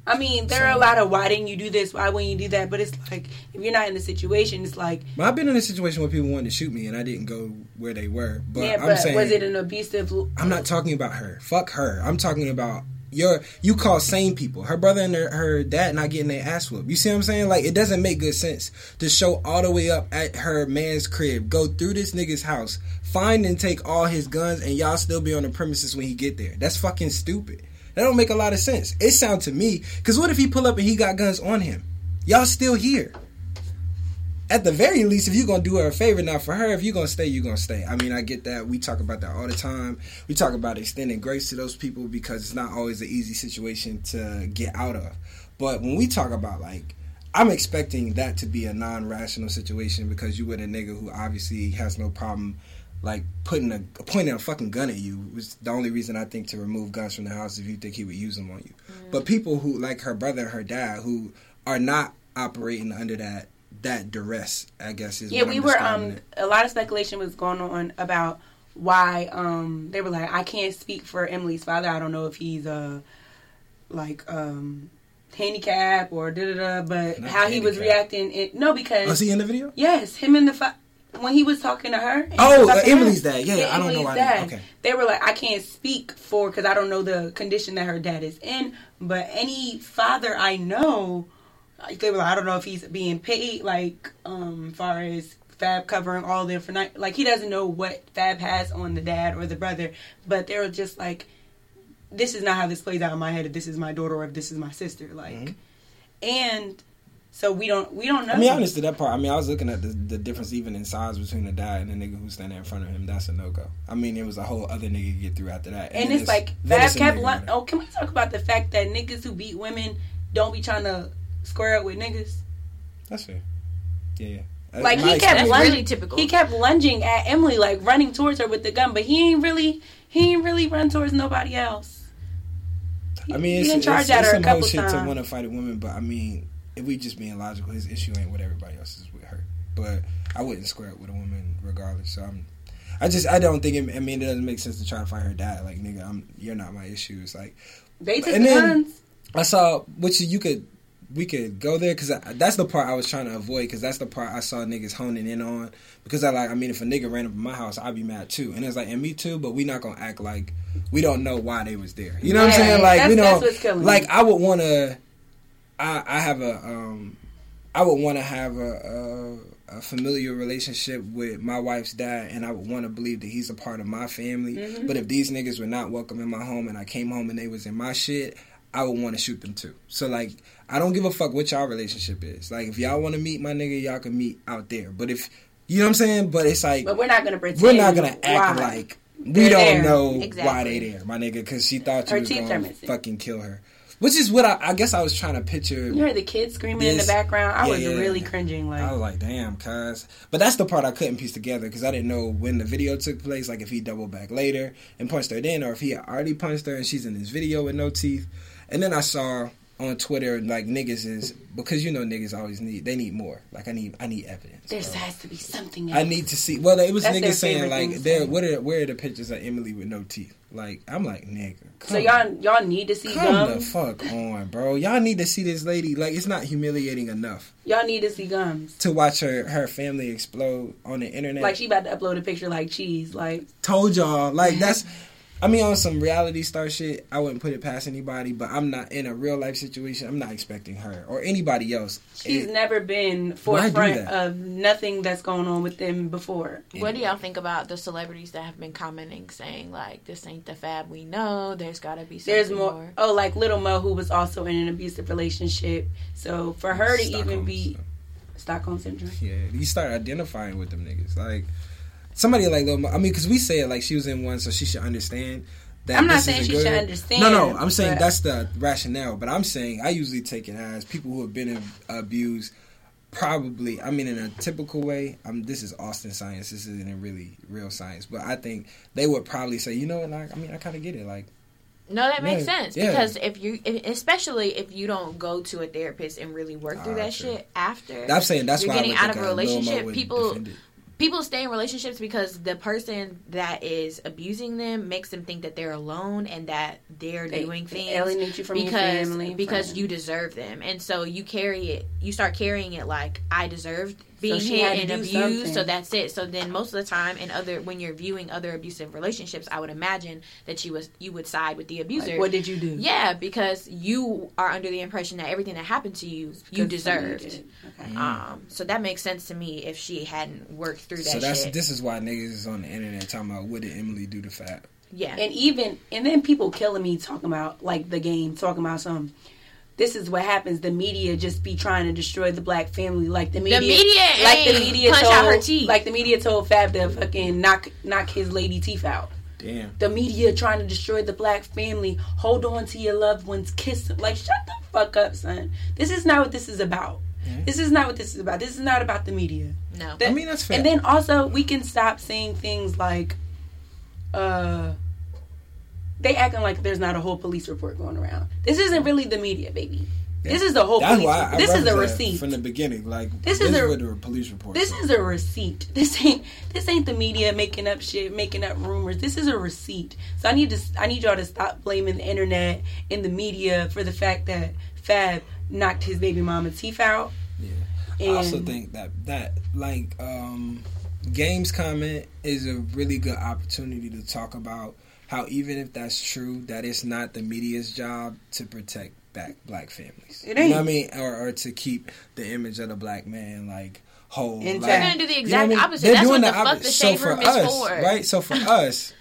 I mean, there are a lot of why didn't you do this? Why wouldn't you do that? But it's like if you're not in the situation, it's like But I've been in a situation where people wanted to shoot me and I didn't go where they were. But yeah. I'm But saying was it an abusive? I'm not talking about her. Fuck her. I'm talking about your you call sane people. Her brother and her, her dad not getting their ass whooped. You see what I'm saying? Like it doesn't make good sense to show all the way up at her man's crib, go through this nigga's house, find and take all his guns, and y'all still be on the premises when he get there. That's fucking stupid. That don't make a lot of sense. It sound to me because what if he pull up and he got guns on him? Y'all still here. At the very least, if you're gonna do her a favor, now for her, if you're gonna stay, you're gonna stay. I mean, I get that. We talk about that all the time. We talk about extending grace to those people because it's not always an easy situation to get out of. But when we talk about like, I'm expecting that to be a non-rational situation because you with a nigga who obviously has no problem like putting a pointing a fucking gun at you was the only reason I think to remove guns from the house if you think he would use them on you. But people who like her brother and her dad who are not operating under that that duress, I guess is yeah what we were um it. a lot of speculation was going on about why um they were like i can't speak for emily's father i don't know if he's uh like um handicap or da da da but Not how he was reacting it no because was he in the video? yes him and the fa- when he was talking to her Oh, uh, Emily's her. dad. Yeah, I don't know Emily's dad. Okay. they were like i can't speak for because i don't know the condition that her dad is in but any father i know they were like, I don't know if he's being paid, like, um, far as Fab covering all the for night. Like, he doesn't know what Fab has on the dad or the brother, but they're just like, this is not how this plays out in my head. If this is my daughter or if this is my sister, like, and so we don't we don't know. I mean, I understood that part. I mean, I was looking at the, the difference even in size between the dad and the nigga who's standing in front of him. That's a no go. I mean, it was a whole other nigga to get through after that. and then it's like then Fab kept. nigga Lun- with it. oh, can we talk about the fact that niggas who beat women don't be trying to square up with niggas? That's fair. Yeah, yeah. Uh, Like he kept lunging, really typical. He kept lunging at Emily, like running towards her with the gun, but he ain't really he ain't really run towards nobody else. He, I mean, he it's, didn't charge it's, at it's her a some whole couple shit to want to fight a woman, but I mean, if we just being logical, his issue ain't what everybody else is with her. But I wouldn't square up with a woman regardless. So I'm, I just I don't think it. I mean, it doesn't make sense to try to find her dad. Like nigga, I'm you're not my issue. It's like They took And the then- guns. I saw which you could we could go there because that's the part I was trying to avoid because that's the part I saw niggas honing in on because I like I mean if a nigga ran up in my house I'd be mad too and it's like and me too but we not gonna act like we don't know why they was there you know what I'm saying like that's, we don't like. I would want to I I have a um I would want to have a, a a familiar relationship with my wife's dad and I would want to believe that he's a part of my family Mm-hmm. but if these niggas were not welcome in my home and I came home and they was in my shit I would want to shoot them too. So like, I don't give a fuck what y'all relationship is. Like, if y'all want to meet my nigga, y'all can meet out there. But if you know what I'm saying, but it's like But we're not gonna pretend. we're not gonna act why. like we They're don't there. know why they there, my nigga, because she thought you Her was gonna fucking kill her. Which is what I, I guess I was trying to picture. You heard the kids screaming in the background. I Yeah, was yeah. really cringing. Like I was like, damn, cuz. But that's the part I couldn't piece together because I didn't know when the video took place. Like, if he doubled back later and punched her then, or if he had already punched her and she's in this video with no teeth. And then I saw on Twitter, like, niggas is, because you know niggas always need, they need more. Like, I need, I need evidence. there bro. has to be something. I need to see. Well, it was That's niggas saying like, there. What are where are the pictures of Emily with no teeth? Like, I'm like, nigga, come So y'all y'all need to see Come the fuck on, bro. Y'all need to see this lady. Like, it's not humiliating enough Y'all need to see gums. to watch her her family explode on the internet. Like she about to upload a picture like cheese. Like told y'all, like that's. I mean, on some reality star shit, I wouldn't put it past anybody. But I'm not in a real life situation. I'm not expecting her or anybody else. she's It- never been forefront of nothing that's going on with them before. What do y'all think about the celebrities that have been commenting saying like this ain't the fab we know? There's got to be something There's more. Oh, like Lil Mo, who was also in an abusive relationship. So for her to even be stuff. Stockholm syndrome. Yeah, you start identifying with them niggas. Like somebody like Lil Mo- I mean, because we say it like she was in one, so she should understand. That I'm not saying she should understand, No, no, I'm saying but- that's the rationale. But I'm saying I usually take it as people who have been abused. Probably, I mean, in a typical way. Um, this is Austin science. This isn't a really real science, but I think they would probably say, you know what? Like, I mean, I kind of get it. Like, No, that makes Yeah, sense yeah. because if you, if, especially if you don't go to a therapist and really work through Ah, that true. shit after, I'm saying that's You're why getting out of a relationship, people-. People stay in relationships because the person that is abusing them makes them think that they're alone and that they're They- doing they things alienate you from your because family, because you deserve them, and so you carry it. You start carrying it like I deserved being she had hit and abused, something. so that's it. So then most of the time, in other when you're viewing other abusive relationships, I would imagine that you was you would side with the abuser. Like, what did you do? yeah, because you are under the impression that everything that happened to you, you deserved. Okay. Um, so that makes sense to me if she hadn't worked through that So that's shit. this is why niggas is on the internet talking about what did Emily do to Fab. yeah. And even and then people killing me talking about like the game, talking about some. This is what happens. The media just be trying to destroy the black family. Like the media, media like the media punch told, out her teeth. like the media told Fab to fucking knock knock his lady teeth out. Damn. The media trying to destroy the black family. Hold on to your loved ones. Kiss them. Like shut the fuck up, son. This is not what this is about. This is not what this is about. This is not about the media. no. That- I mean, that's fair. And then also we can stop saying things like, uh, they acting like there's not a whole police report going around. This isn't really the media, baby. This is the whole That's police. why. I This is a receipt. from the beginning. Like This this, is is a- police report. This is a receipt. This ain't this ain't the media making up shit, making up rumors. This is a receipt. So I need to I need y'all to stop blaming the internet and the media for the fact that Fab knocked his baby mama teeth out. Yeah. And I also think that that like um games comment is a really good opportunity to talk about how even if that's true, that it's not the media's job to protect back black families. It You ain't. know what I mean? Or, or to keep the image of the black man like whole. Intact. Like, They're gonna do the you know exact I mean? opposite. They're That's doing what the fuck opposite. the So shade for room is us, for. right? So for us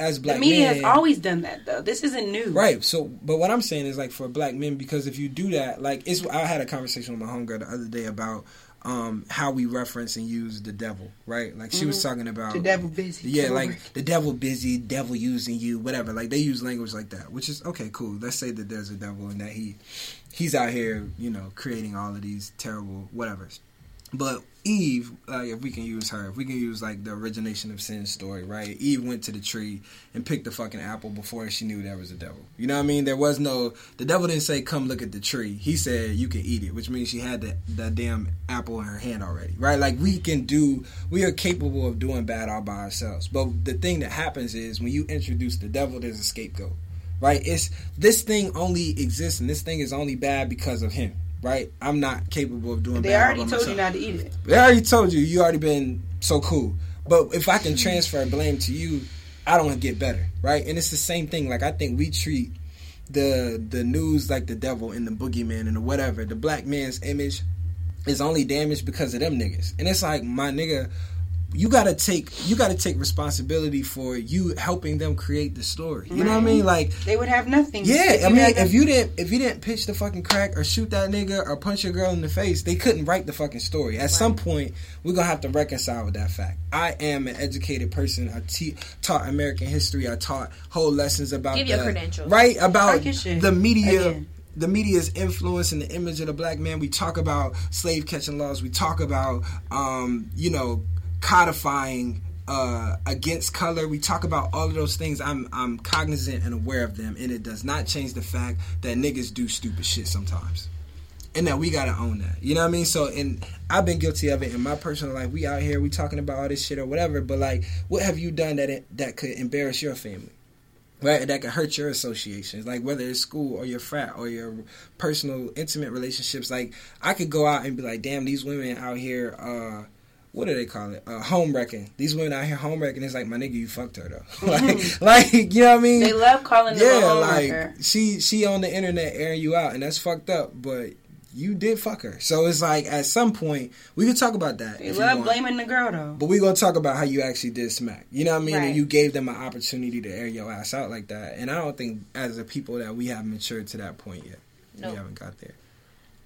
as the black media men, has always done that though. This isn't new. Right. So, but what I'm saying is like for black men, because if you do that, like it's. I had a conversation with my homegirl the other day about um how we reference and use the devil. Right. Like she was talking about Mm-hmm. The devil busy. Yeah, like the devil busy, devil using you, whatever. Like they use language like that, which is okay, cool. Let's say that there's a devil and that he he's out here, you know, creating all of these terrible whatever. But Eve, like if we can use her, if we can use like the origination of sin story, right? Eve went to the tree and picked the fucking apple before she knew there was a devil. You know what I mean? There was no the devil didn't say come look at the tree. He said you can eat it, which means she had that that damn apple in her hand already, right? Like we can do, we are capable of doing bad all by ourselves. But the thing that happens is when you introduce the devil, there's a scapegoat, right? It's this thing only exists and this thing is only bad because of him. Right? I'm not capable of doing. That. They already told you not to eat it. They already told you. You already been so cool. But if I can transfer blame to you, I don't get better, right? And it's the same thing. Like I think we treat the the news like the devil and the boogeyman and the whatever. The black man's image is only damaged because of them niggas. And it's like my nigga, you gotta take you gotta take responsibility for you helping them create the story. You know what I mean? Like They would have nothing. yeah, I mean, had if you didn't, if you didn't pitch the fucking crack or shoot that nigga or punch your girl in the face, they couldn't write the fucking story. At some point, we're gonna have to reconcile with that fact. I am an educated person. I te- taught American history. I taught whole lessons about Give your credentials. right about Talk your shit. the media. Again. The media's influence and the image of the black man. We talk about slave catching laws. We talk about, um, you know, codifying uh, against color. We talk about all of those things. I'm I'm cognizant and aware of them, and it does not change the fact that niggas do stupid shit sometimes, and that we gotta own that. You know what I mean? So, and I've been guilty of it in my personal life. We out here, we talking about all this shit or whatever, but like, what have you done that that could embarrass your family? Right, that could hurt your associations, like whether it's school or your frat or your personal, intimate relationships. Like, I could go out and be like, "Damn, these women out here, uh, what do they call it? Uh, home wrecking. These women out here home wrecking. It's like, my nigga, you fucked her though. like, like, you know what I mean? They love calling them yeah, a like homewrecker. she she on the internet airing you out, and that's fucked up. But you did fuck her, so it's like at some point we could talk about that. They love blaming the girl though. But we gonna talk about how you actually did smack. You know what I mean? Right. And you gave them an opportunity to air your ass out like that. And I don't think as a people that we haven't matured to that point yet. Nope. We haven't got there.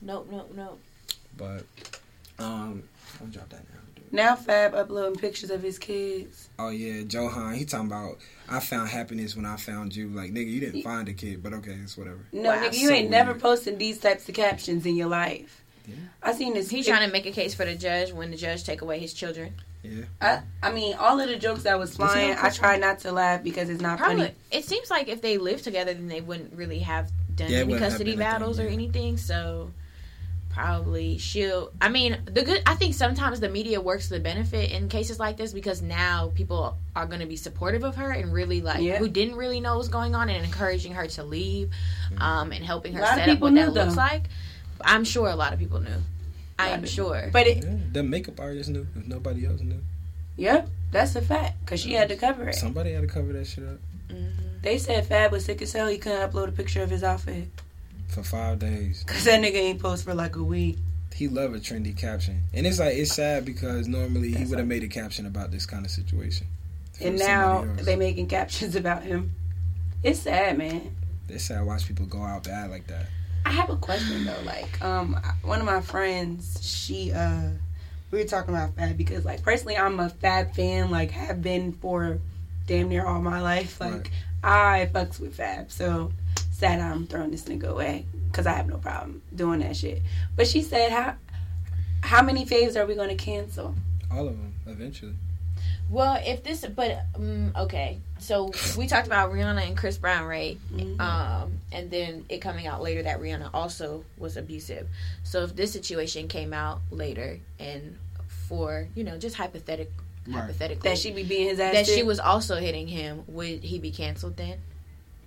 Nope, nope, nope. But um, I'll drop that now. Dude. Now Fab uploading pictures of his kids. Oh yeah, Johan. He talking about I found happiness when I found you. Like nigga, you didn't find a kid, but okay, it's whatever. No, Wow, nigga, you so ain't never posting these types of captions in your life. Yeah. I seen this. He's trying to make a case for the judge when the judge take away his children. Yeah. I, I mean, all of the jokes that was he flying, I try not to laugh because it's not Probably. funny. It seems like if they lived together, then they wouldn't really have done Yeah, it any custody been a thing, battles or anything. So probably she'll. I mean, the good. I think sometimes the media works to the benefit in cases like this because now people are going to be supportive of her and really like Yeah. who didn't really know what's going on and encouraging her to leave, um, and helping her A lot of set up what knew, that looks like. I'm sure a lot of people knew. i am of sure. But it, yeah. The makeup artist knew if nobody else knew. yep, that's a fact because she had to cover it. Somebody had to cover that shit up Mhm. They said Fab was sick as hell. He couldn't upload a picture of his outfit for five days. because that nigga ain't post for like a week. He love a trendy caption, and it's like it's sad because normally he would have like- made a caption about this kind of situation. And now they making captions about him. It's sad, man. It's sad to watch people go out bad like that. I have a question though. Like, um, one of my friends, she, uh, we were talking about Fab because, like, personally, I'm a Fab fan. Like, have been for damn near all my life. Like, I fucks with Fab. So sad I'm throwing this nigga away because I have no problem doing that shit. But she said, how how many faves are we going to cancel? All of them eventually. Well, if this, but um, okay. So we talked about Rihanna and Chris Brown, right? Mhm. Um, and then it coming out later that Rihanna also was abusive. So if this situation came out later, and for you know just hypothetic, Right. hypothetically, That she be being his ass. that she was also hitting him, would he be canceled then?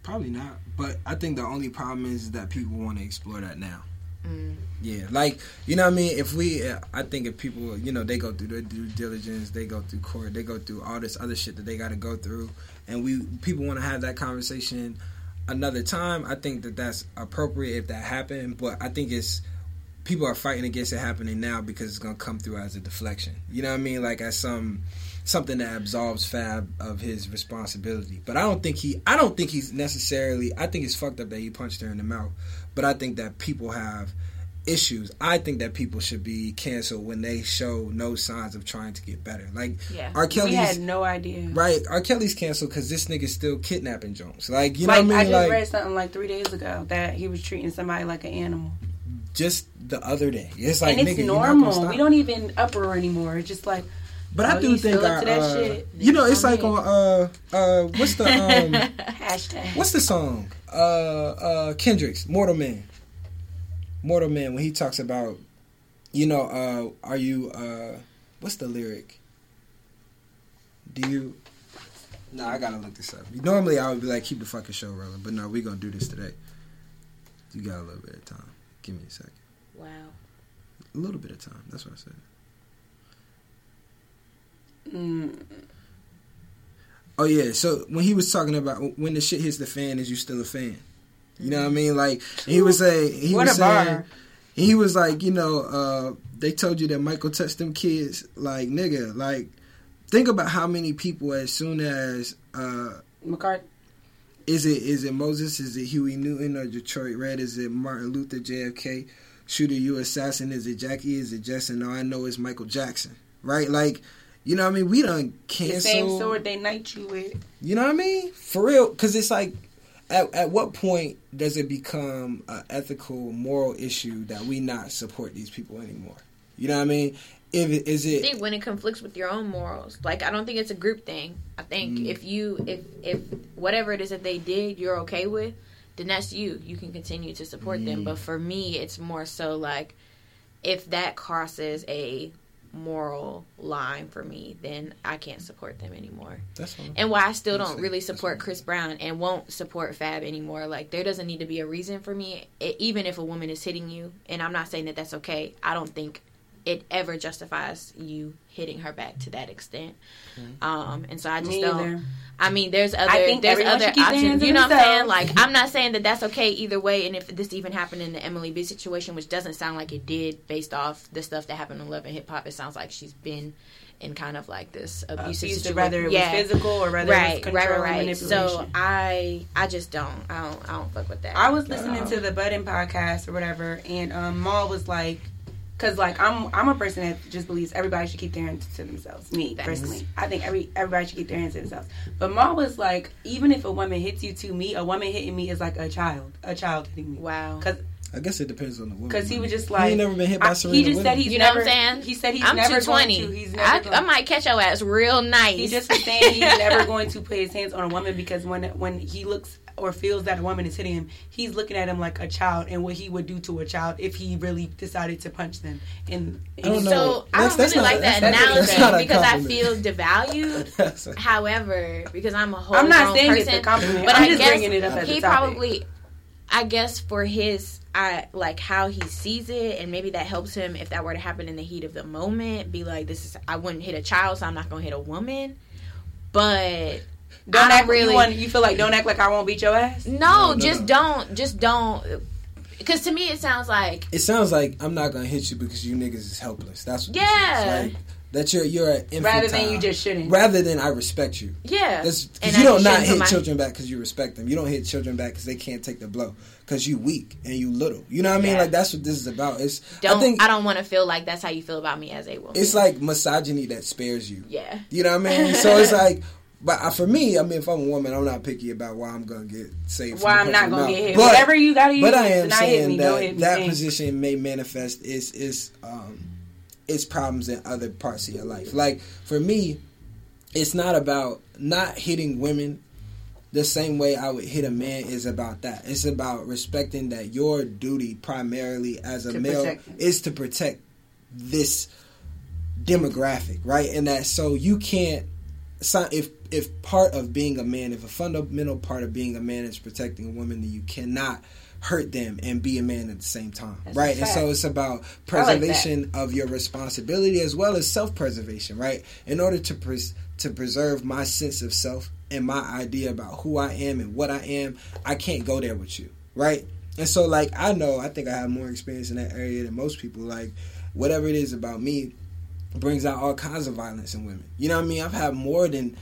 Probably not. But I think the only problem is that people want to explore that now. Mm. Yeah, like you know what I mean. If we, I think if people, you know, they go through their due diligence, they go through court, they go through all this other shit that they got to go through, and we people want to have that conversation another time. I think that that's appropriate if that happened, but I think it's people are fighting against it happening now because it's gonna come through as a deflection. You know what I mean? Like as some something that absolves Fab of his responsibility. But I don't think he I don't think he's necessarily I think it's fucked up that he punched her in the mouth. But I think that people have issues. I think that people should be canceled when they show no signs of trying to get better. Like Yeah. R. We Kelly's had no idea. right. R. Kelly's canceled because this nigga's still kidnapping Jones. Like you like, know what I I mean? just like read something like three days ago that he was treating somebody like an animal. just the other day. It's like and it's nigga, normal. We don't even uproar anymore. It's just like, But I Oh, do think still up our, that uh, you know, it's like on on uh uh what's the um hashtag. what's the song uh uh Kendrick's Mortal Man. Mortal Man when he talks about you know uh are you uh what's the lyric? Do you? No, I gotta look this up. Normally I would be like keep the fucking show rolling, but no, we gonna do this today. You got a little bit of time. Give me a second. Wow. A little bit of time. That's what I said. Mm, Oh yeah. So when he was talking about when the shit hits the fan, is you still a fan? You know what I mean? Like he was saying, he What was saying, he was like, you know, uh, they told you that Michael touched them kids. Like nigga, like think about how many people as soon as uh, McCarthy. is it is it Moses? Is it Huey Newton or Detroit Red? Is it Martin Luther JFK? Shooter, you assassin? Is it Jackie? Is it Justin? No, I know it's Michael Jackson. Right? Like, you know what I mean? We done The cancel. same sword they knight you with. You know what I mean? For real, because it's like, at at what point does it become an ethical, moral issue that we not support these people anymore? You know what I mean? If it, is I it think when it conflicts with your own morals, like I don't think it's a group thing. I think Mm. if you if if whatever it is that they did, you're okay with, then that's you. You can continue to support them. Mm. But for me, it's more so like if that crosses a moral line for me, then I can't support them anymore. that's fine. And why I still That's don't really support. Chris Brown and won't support Fab anymore. Like there doesn't need to be a reason for me, e- even if a woman is hitting you. And I'm not saying that that's okay. I don't think it ever justifies you hitting her back to that extent. Mm-hmm. Um, and so I just Me don't. either. I mean, there's other think there's other should keep their hands options. You know what I'm saying? Like I'm not saying that that's okay either way. And if this even happened in the Emily B situation, which doesn't sound like it did, based off the stuff that happened in Love and Hip Hop, it sounds like she's been in kind of like this abusive Abusive, situation. whether it yeah. was physical or whether it was control right, and right. So. I I just don't I don't I don't fuck with that. I was listening to the Budden podcast or whatever, and um, Mal was like, "Cause like I'm I'm a person that just believes everybody should keep their hands to themselves. Me Facts. personally, I think every everybody should keep their hands to themselves. But Mal was like, even if a woman hits you to me, a woman hitting me is like a child, a child hitting me. wow. Cause I guess it depends on the woman. because he was just he like ain't never been hit by I- Serena he just Williams. said he's You know never. what I'm saying? He said he's I'm never going to. He's I, never. going- I might catch your ass real nice. He just was saying he's never going to put his hands on a woman because when when he looks or feels that a woman is hitting him, he's looking at him like a child and what he would do to a child if he really decided to punch them. And, I don't know. So I That's- don't that's really not- like that that's- analogy that's not because I feel devalued. A- However, because I'm a whole I'm not grown saying person, it's a compliment. but I'm I just guess bringing it up as he a topic. probably, I guess for his, I like how he sees it, and maybe that helps him if that were to happen in the heat of the moment. Be like, this is I wouldn't hit a child, so I'm not gonna hit a woman. But don't act don't really. really- You, want, you feel like don't act like I won't beat your ass. no, No, no, just no. don't, just don't. Because to me, it sounds like It sounds like I'm not gonna hit you because you niggas is helpless. That's what Yeah. Like, that you're you're an infantile. Rather than you just shouldn't. rather than I respect you. yeah, That's And because I you don't not shouldn't hit my- children back because you respect them. You don't hit children back because they can't take the blow because you weak and you little. You know what I mean? Yeah. Like that's what this is about. It's Don't I think don't want to feel like that's how you feel about me as a woman. it's like misogyny that spares you. yeah, You know what I mean? So it's like, but for me, I mean, if I'm a woman, I'm not picky about why I'm gonna get saved. Why I'm not gonna get hit. But, Whatever you gotta use but I am saying me, that that position may manifest is is um its problems in other parts of your life. Like for me, it's not about not hitting women the same way I would hit a man is about that. It's about respecting that your duty primarily as a male is to protect this demographic, right? And that so you can't so if if part of being a man, if a fundamental part of being a man is protecting a woman, then you cannot hurt them and be a man at the same time, That's right? And so it's about I like preservation of your responsibility as well as self-preservation, right? In order to pres- to preserve my sense of self and my idea about who I am and what I am, I can't go there with you, right? And so, like, I know, I think I have more experience in that area than most people. Like, whatever it is about me brings out all kinds of violence in women. You know what I mean? I've had more than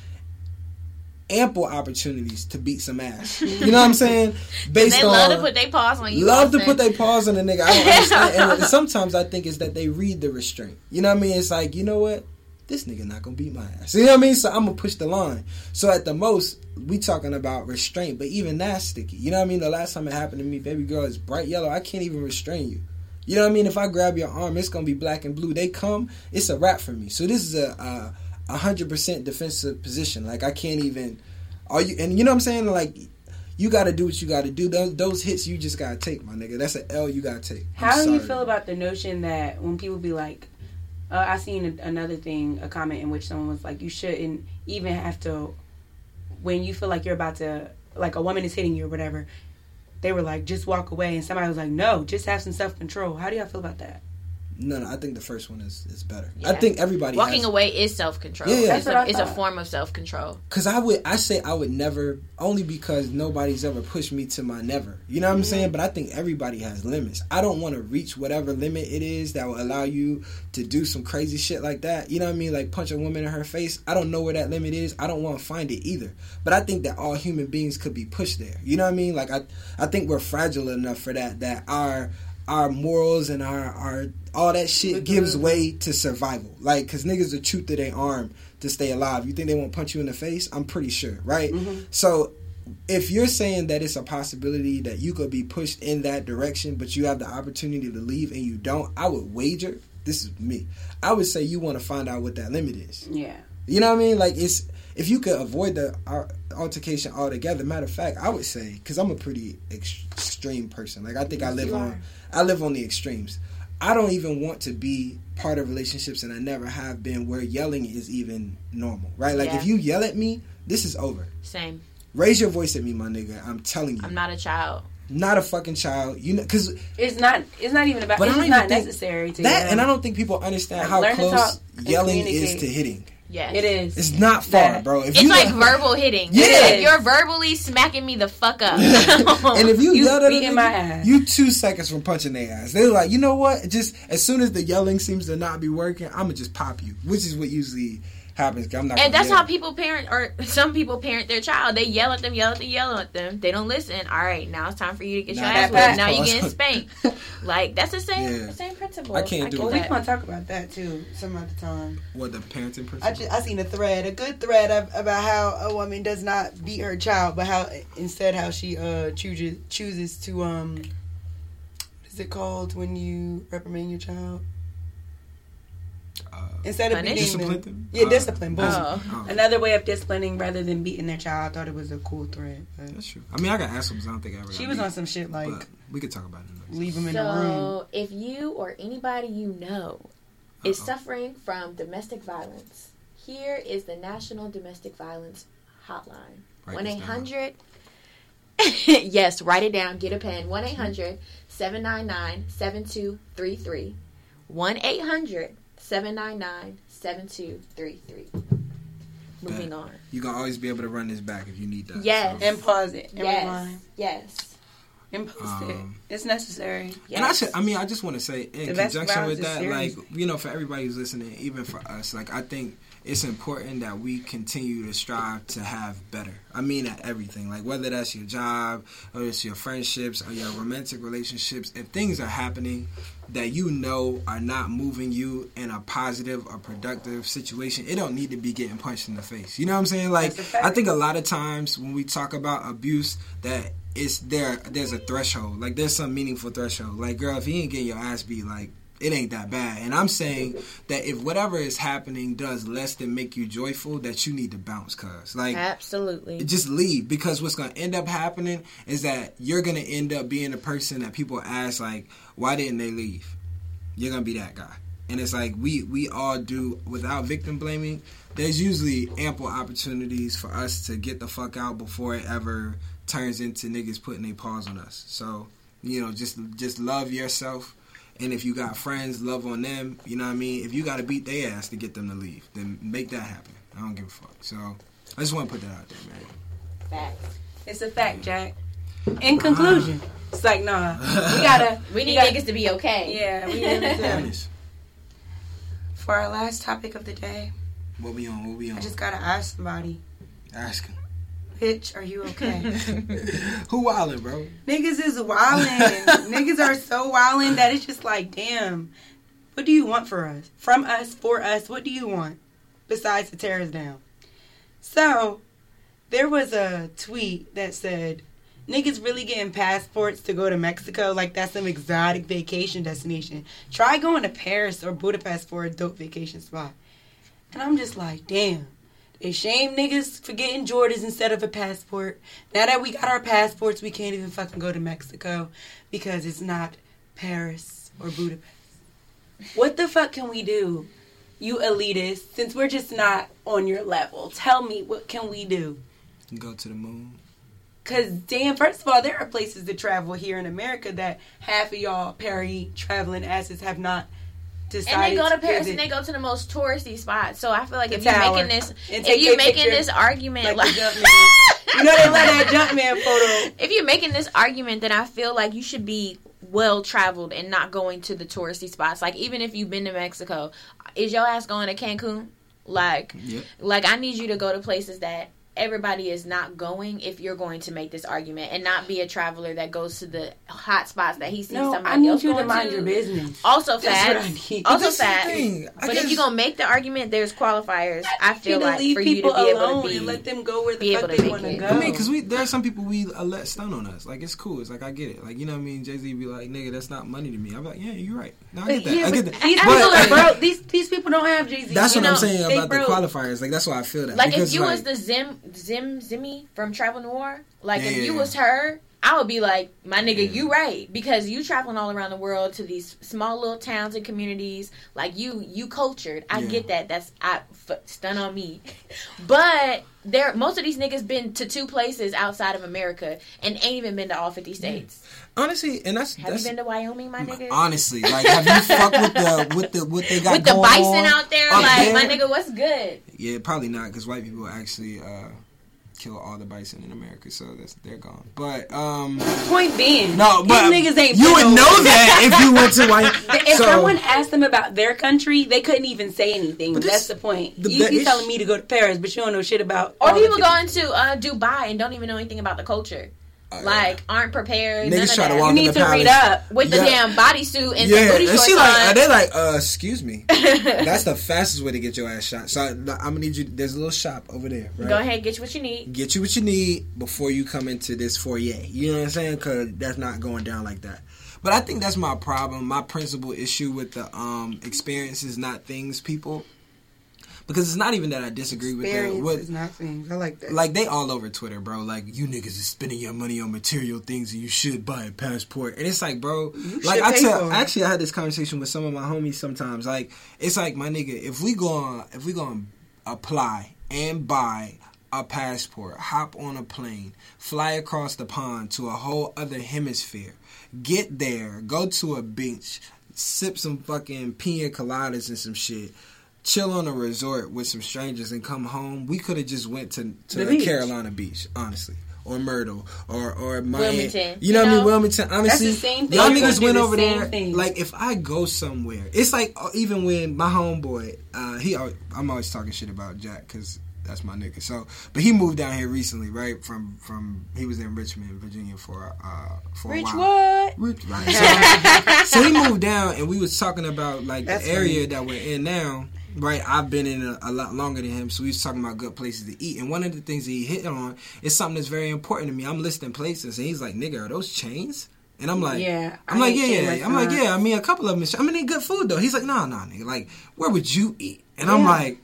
ample opportunities to beat some ass. You know what I'm saying? Based they on love to put their paws on you. love to put their paws on the nigga. I don't understand. and sometimes I think it's that they read the restraint. You know what I mean? It's like, you know what? This nigga not gonna beat my ass. You know what I mean? So I'm gonna push the line. So at the most, we talking about restraint, but even that's sticky. You know what I mean? The last time it happened to me, baby girl is bright yellow. I can't even restrain you. You know what I mean? If I grab your arm, it's gonna be black and blue. They come, it's a wrap for me. So this is a a hundred percent defensive position. Like I can't even. Are you? And you know what I'm saying? Like you got to do what you got to do. Those, those hits you just got to take, my nigga. That's an L you got to take. I'm How do you feel about the notion that when people be like, uh, I seen a, another thing, a comment in which someone was like, you shouldn't even have to, when you feel like you're about to, like a woman is hitting you or whatever, they were like, just walk away, and somebody was like, no, just have some self control. How do y'all feel about that? No, no, I think the first one is is better. Yeah. I think everybody Walking has, away is self control. Yeah, yeah. It's, That's what I a, it's a form of self control. Cause I would, I say I would never, only because nobody's ever pushed me to my never. You know what I'm Mm-hmm. saying? But I think everybody has limits. I don't want to reach whatever limit it is that will allow you to do some crazy shit like that. You know what I mean? Like punch a woman in her face. I don't know where that limit is. I don't want to find it either. But I think that all human beings could be pushed there. You know what I mean? Like I, I think we're fragile enough for that. That our our morals and our, our all that shit gives way to survival. Like, cause niggas are truth to their arm to stay alive. You think they won't punch you in the face? I'm pretty sure, right? So, if you're saying that it's a possibility that you could be pushed in that direction, but you have the opportunity to leave and you don't, I would wager. This is me. I would say you want to find out what that limit is. Yeah. You know what I mean? Like it's if you could avoid the uh, altercation altogether. Matter of fact, I would say because I'm a pretty ex- extreme person. Like I think I live on. I live on the extremes. I don't even want to be part of relationships, and I never have been where yelling is even normal. Right? Like Yeah. if you yell at me, this is over. Same. Raise your voice at me, my nigga. I'm telling you, I'm not a child. not a fucking child. You know, because It's not. It's not even about. But it's even necessary to that, yell. and I don't think people understand Like, how close yelling is to hitting. Yes. It is. It's not far, That- bro. If It's you like yell- verbal hitting. Yeah. If you're verbally smacking me the fuck up. and if you, You yell at a beating my ass. you two seconds from punching their ass. They're like, you know what? Just as soon as the yelling seems to not be working, I'm gonna just pop you, which is what usually happens. 'cause I'm not. and that's yell. how people parent, or some people parent their child. They yell at them, yell at them, yell at them. They don't listen. All right, now it's time for you to get Nah, your ass whipped. Now you getting spanked. Like that's the same, Yeah. the same principle. I can't do get well, that. we gonna talk about that too some other time. what the parenting principle. I just I seen a thread, a good thread of, about how a woman does not beat her child, but how instead how she uh chooses chooses to um what is it called when you reprimand your child instead of Punish? beating discipline them. them. Yeah, Uh, discipline. Boom. Oh. oh, Another way of disciplining rather than beating their child. I thought it was a cool thread. But that's true. I mean, I got asked some. I don't think I ever. She was beat, on some shit like we could talk about it. Next. leave them in the room. So, if you or anybody you know is Uh-oh. suffering from domestic violence, here is the National Domestic Violence Hotline. One this eight down. hundred. Yes, write it down. Get a pen. 1 800 799 7233. 1 800 799 7233. Moving on. You gonna always be able to run this back if you need that. Yes. so. And pause it. And Yes. rewind. Yes. And post it. Um, It's necessary. yes. And I should, I mean, I just want to say, in Domestic conjunction with that, like, you know, for everybody who's listening, even for us, like, I think it's important that we continue to strive to have better. I mean, at everything, like, whether that's your job, or it's your friendships, or your romantic relationships, if things are happening that you know are not moving you in a positive or productive situation, it don't need to be getting punched in the face. You know what I'm saying? Like, That's a fact. I think a lot of times when we talk about abuse, that it's there. There's a threshold. Like there's some meaningful threshold. Like girl, if you ain't getting your ass beat, like it ain't that bad. And I'm saying that if whatever is happening does less than make you joyful, that you need to bounce, cuz like Absolutely. just leave because what's going to end up happening is that you're going to end up being the person that people ask like why didn't they leave you're going to be that guy and it's like we we all do without victim blaming there's usually ample opportunities for us to get the fuck out before it ever turns into niggas putting their paws on us so you know just just love yourself and if you got friends love on them you know what i mean if you got to beat their ass to get them to leave then make that happen i don't give a fuck so I just want to put that out there, man. Facts. It's a fact, Jack. In conclusion, it's like, nah, we gotta. We need got- niggas to be okay. Yeah, we really do. Honest. For our last topic of the day, What we on? What we on? I just gotta ask somebody, Ask him. Bitch, are you okay? Who wildin', bro? Niggas is wildin'. Niggas are so wildin' that it's just like, damn. What do you want for us? From us, for us, what do you want? Besides to tear us down. So, there was a tweet that said, Niggas really getting passports to go to Mexico like that's some exotic vacation destination. Try going to Paris or Budapest for a dope vacation spot. And I'm just like, damn. They shame niggas for getting Jordans instead of a passport. Now that we got our passports, we can't even fucking go to Mexico because it's not Paris or Budapest. What the fuck can we do, you elitists, since we're just not on your level? Tell me, what can we do? Go to the moon. Cause damn, first of all, there are places to travel here in America that half of y'all Perry traveling asses have not. And they go to Paris visit. and they go to the most touristy spots. So I feel like if you're tower. making this, if you're making picture this argument, like like, the jump man. you know they let that jump man photo. if you're making this argument, then I feel like you should be well traveled and not going to the touristy spots. Like even if you've been to Mexico, is your ass going to Cancun? Like, Yep. like I need you to go to places that everybody is not going if you're going to make this argument and not be a traveler that goes to the hot spots that he sees No, somebody I need else you to going mind to. your business. Also That's what I facts. Also That's the facts. thing. I But if you're gonna make the argument, there's qualifiers. I You feel like leave for you to be able to be. and let them go where the fuck they want to go. I mean, because we there are some people we uh, let stun on us. Like it's cool. It's like I get it. Like you know what I mean. Jay Z be like, nigga, that's not money to me. I'm like, yeah, you're right. No, I get that. Yeah, I get that. These But- people are broke. These these people don't have Jay Z. That's what I'm saying about the qualifiers. Like that's why I feel that. like if you was the Zim Zim Zimmy from Travel Noire, like Yeah, if you yeah. was her, I would be like, my nigga, you right because you traveling all around the world to these small little towns and communities. Like you, you cultured. I Yeah. get that. That's I f- stun on me, but there most of these niggas been to two places outside of America and ain't even been to all fifty states. honestly, and that's Have that's you been to Wyoming, my nigga? honestly like have you fucked with the with the what they got With the bison on out there, like there? my nigga, what's good? Yeah, probably not because white people actually uh, kill all the bison in America, so that's they're gone. But um, Point being, no, but these niggas ain't. you would over know that if you went to white. If so, someone asked them about their country, they couldn't even say anything. But That's the point. the- you the you ish- telling me to go to Paris, but you don't know shit about. Or all the people 50 going to uh, Dubai and don't even know anything about the culture. Uh, like aren't prepared. niggas try to walk You in need the to read up. with the damn bodysuit and Yeah, booty and shorts she like, on. they like, uh, excuse me. That's the fastest way to get your ass shot. So I, I'm gonna need you. There's a little shop over there. Right? Go ahead, get you what you need. Get you what you need before you come into this foyer. You know what I'm saying? Because that's not going down like that. But I think that's my problem. My principal issue with the um experiences, not things, people. Because it's not even that I disagree with the Experience what is not things. I like that. like they all over Twitter, bro. Like you niggas is spending your money on material things and you should buy a passport. And it's like, bro, You like should I tell actually I had this conversation with some of my homies sometimes. Like it's like my nigga, if we go on if we gonna apply and buy a passport, hop on a plane, fly across the pond to a whole other hemisphere, get there, go to a beach, sip some fucking pina coladas and some shit. Chill on a resort with some strangers and come home. We could have just went to to The the beach. Carolina Beach, honestly, or Myrtle, or or Miami. Wilmington. You know what I You mean? know? Wilmington. Honestly, the same thing. y'all niggas went do the over there. thing. Like if I go somewhere, it's like uh, even when my homeboy, uh, he, I'm always talking shit about Jack because that's my nigga. So, but he moved down here recently, right? From from he was in Richmond, Virginia for uh for Rich a while. what? Rich, right. So, so he moved down, and we was talking about like That's the area funny. that we're in now. Right, I've been in a, a lot longer than him, so we was talking about good places to eat. And one of the things that he hit on is something that's very important to me. I'm listing places, and he's like, "Nigga, are those chains?" And I'm like, Yeah, I'm I like, yeah, yeah. I'm like, uh, yeah. I mean, a couple of them. I mean, they good food though. He's like, nah, nah, nigga. Like, where would you eat? And I'm like,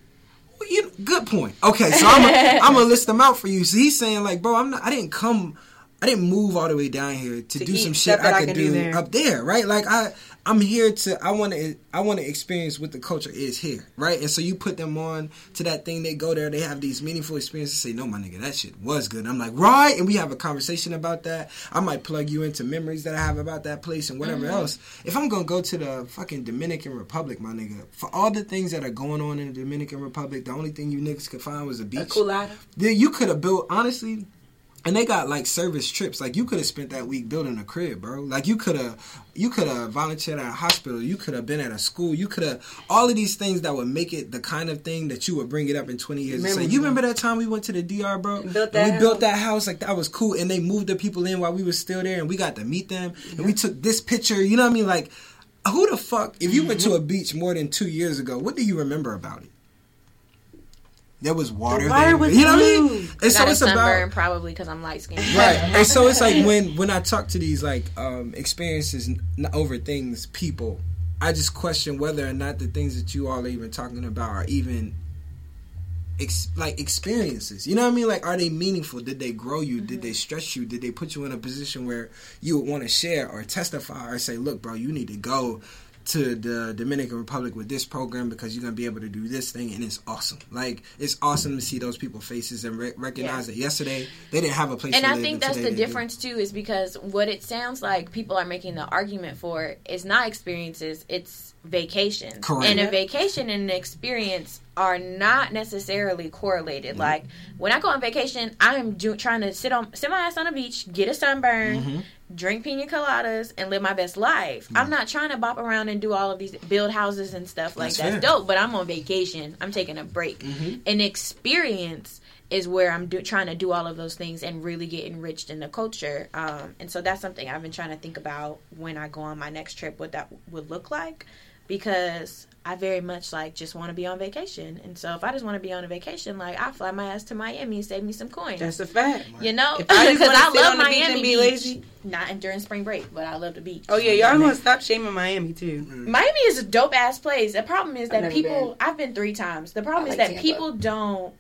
well, you, good point. Okay, so I'm gonna list them out for you. So he's saying like, bro, I'm not. I didn't come. I didn't move all the way down here to, To do eat some shit I I could can do, do up there, right? Like I, I'm here to. I want to. I want to experience what the culture is here, right? And so you put them on to that thing. They go there. They have these meaningful experiences. Say, no, my nigga, that shit was good. And I'm like, right, and we have a conversation about that. I might plug you into memories that I have about that place and whatever Mm-hmm. else. If I'm gonna go to the fucking Dominican Republic, my nigga, for all the things that are going on in the Dominican Republic, the only thing you niggas could find was a beach. A. Yeah, you could have built honestly, and they got like service trips. Like you could have spent that week building a crib, bro. Like you could have, you could have volunteered at a hospital. You could have been at a school. You could have all of these things that would make it the kind of thing that you would bring it up in twenty years. and say, you remember that time we went to the DR, bro? And built And that we built that house. Like that was cool. And they moved the people in while we were still there, and we got to meet them. And we took this picture. You know what I mean? Like, who the fuck? If you went to mm-hmm. a beach more than two years ago, what do you remember about it? There was water. The water there. was you know what I mean? blue. And so Got a it's sunburn about probably because I'm light skinned. right. And so it's like when when I talk to these like um, experiences n- over things, people, I just question whether or not the things that you all are even talking about are even ex- like experiences. You know what I mean? Like, are they meaningful? Did they grow you? Did they stretch you? Did they put you in a position where you would want to share or testify or say, "Look, bro, you need to go." To the Dominican Republic with this program because you're gonna be able to do this thing, and it's awesome. Like it's awesome to see those people's faces and re- recognize that yesterday they didn't have a place. and to I live, think that's the they do. difference too, is because what it sounds like people are making the argument for is not experiences, it's vacations. Correct. And a vacation and an experience are not necessarily correlated. Like when I go on vacation, I'm do- trying to sit on sit my ass on a beach, get a sunburn, Mm-hmm. Drink pina coladas, and live my best life. I'm not trying to bop around and do all of these build houses and stuff like That's that's, dope. But I'm on vacation. I'm taking a break. Mm-hmm. An experience is where I'm do, trying to do all of those things and really get enriched in the culture. Um, and so that's something I've been trying to think about when I go on my next trip, what that would look like, because I very much like just want to be on vacation. And so if I just want to be on a vacation, like I fly my ass to Miami and save me some coins. That's a fact. you know, If I because I love on the beach Miami and be Beach. lazy- Not during spring break, but I love the beach. Oh yeah, y'all gonna stop shaming Miami too. Mm. Miami is a dope ass place. The problem is I've that never people. I've been three times. The problem I is like that Tampa. people don't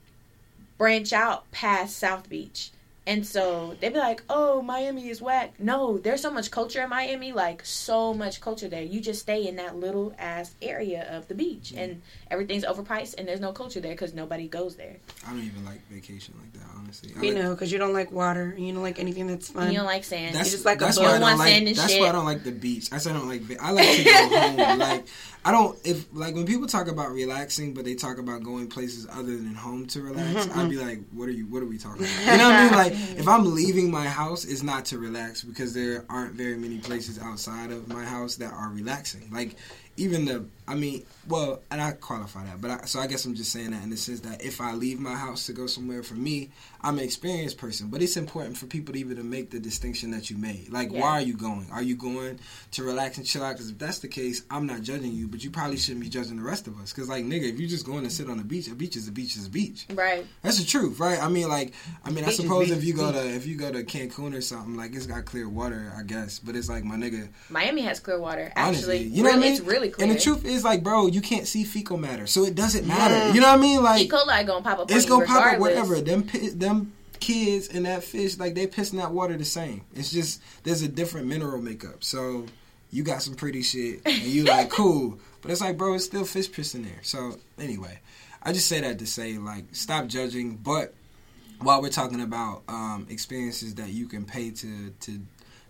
branch out past South Beach, and so they'd be like, "Oh, Miami is whack." No, there's so much culture in Miami. Like so much culture there. You just stay in that little ass area of the beach, and everything's overpriced, and there's no culture there because nobody goes there. I don't even like vacation like that, honestly. I You like- know, because you don't like water and you don't like anything that's fun. You don't like sand. That's You just like a that's boat. why I don't want like. sand and shit. That's shit. why I don't like the beach. I said I don't like. I like to go home. Like I don't if like when people talk about relaxing, but they talk about going places other than home to relax. Mm-hmm, I'd be mm-hmm. like, what are you? What are we talking about? You know what I mean? Like if I'm leaving my house, it's not to relax because there aren't very many places outside of my house that are relaxing. Like even the I mean, well, and I qualify that, but I, so I guess I'm just saying that in the sense that if I leave my house to go somewhere, for me, I'm an experienced person, but it's important for people to even to make the distinction that you made. Like, Yeah. why are you going? Are you going to relax and chill out? Because if that's the case, I'm not judging you, but you probably shouldn't be judging the rest of us. Because like, nigga, if you just going to sit on the beach, a beach is a beach is a beach. Right. That's the truth, right? I mean, like, I mean, I Beach is suppose if you go beach. to if you go to Cancun or something, like it's got clear water, I guess. But it's like my nigga, Miami has clear water. honestly, you know what I mean? it's really clear. And the truth is, like, bro, you can't see fecal matter, so it doesn't matter. You know what I mean? Like, E. coli gonna pop up. it's on gonna you pop up regardless. whatever. Them them kids and that fish, like they pissing that water the same. It's just there's a different mineral makeup. So you got some pretty shit, and you like cool, but it's like, bro, it's still fish piss in there. So anyway, I just say that to say like stop judging, but while we're talking about um, experiences that you can pay to to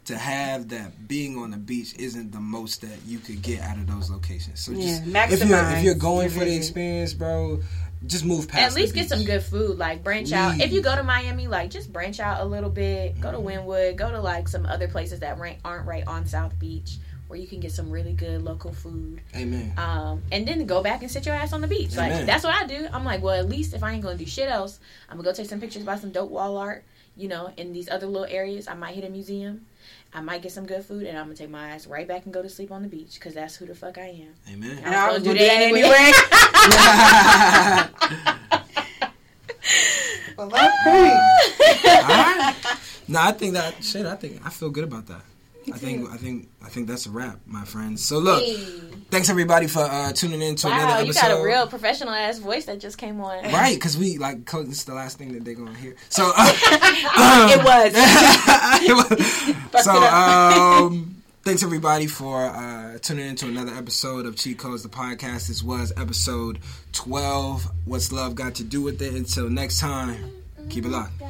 to have that being on the beach isn't the most that you could get out of those locations. So just Yeah, if you're if you're going for the experience, bro, just move past. At least the get some good food. Like branch out. If you go to Miami, like just branch out a little bit. Go to Mm-hmm. Wynwood. Go to like some other places that aren't right on South Beach, where you can get some really good local food. Amen. Um, and then go back and sit your ass on the beach. Amen. Like that's what I do. I'm like, well, at least if I ain't gonna do shit else, I'm gonna go take some pictures by some dope wall art. You know, in these other little areas, I might hit a museum. I might get some good food, and I'm gonna take my ass right back and go to sleep on the beach because that's who the fuck I am. Amen. and I was gonna gonna do that anyway. Well, that point. Alright. No, I think that shit. I think I feel good about that. I think I think I think that's a wrap, my friends. So look, Hey. thanks everybody for uh, tuning in to Wow, another episode. you got a real professional ass voice that just came on. Right, because we like this is the last thing that they're gonna hear. So uh, it was. it was. so um, thanks everybody for uh, tuning in to another episode of Cheat Codes the podcast. This was episode twelve. What's love got to do with it? Until next time, keep it locked.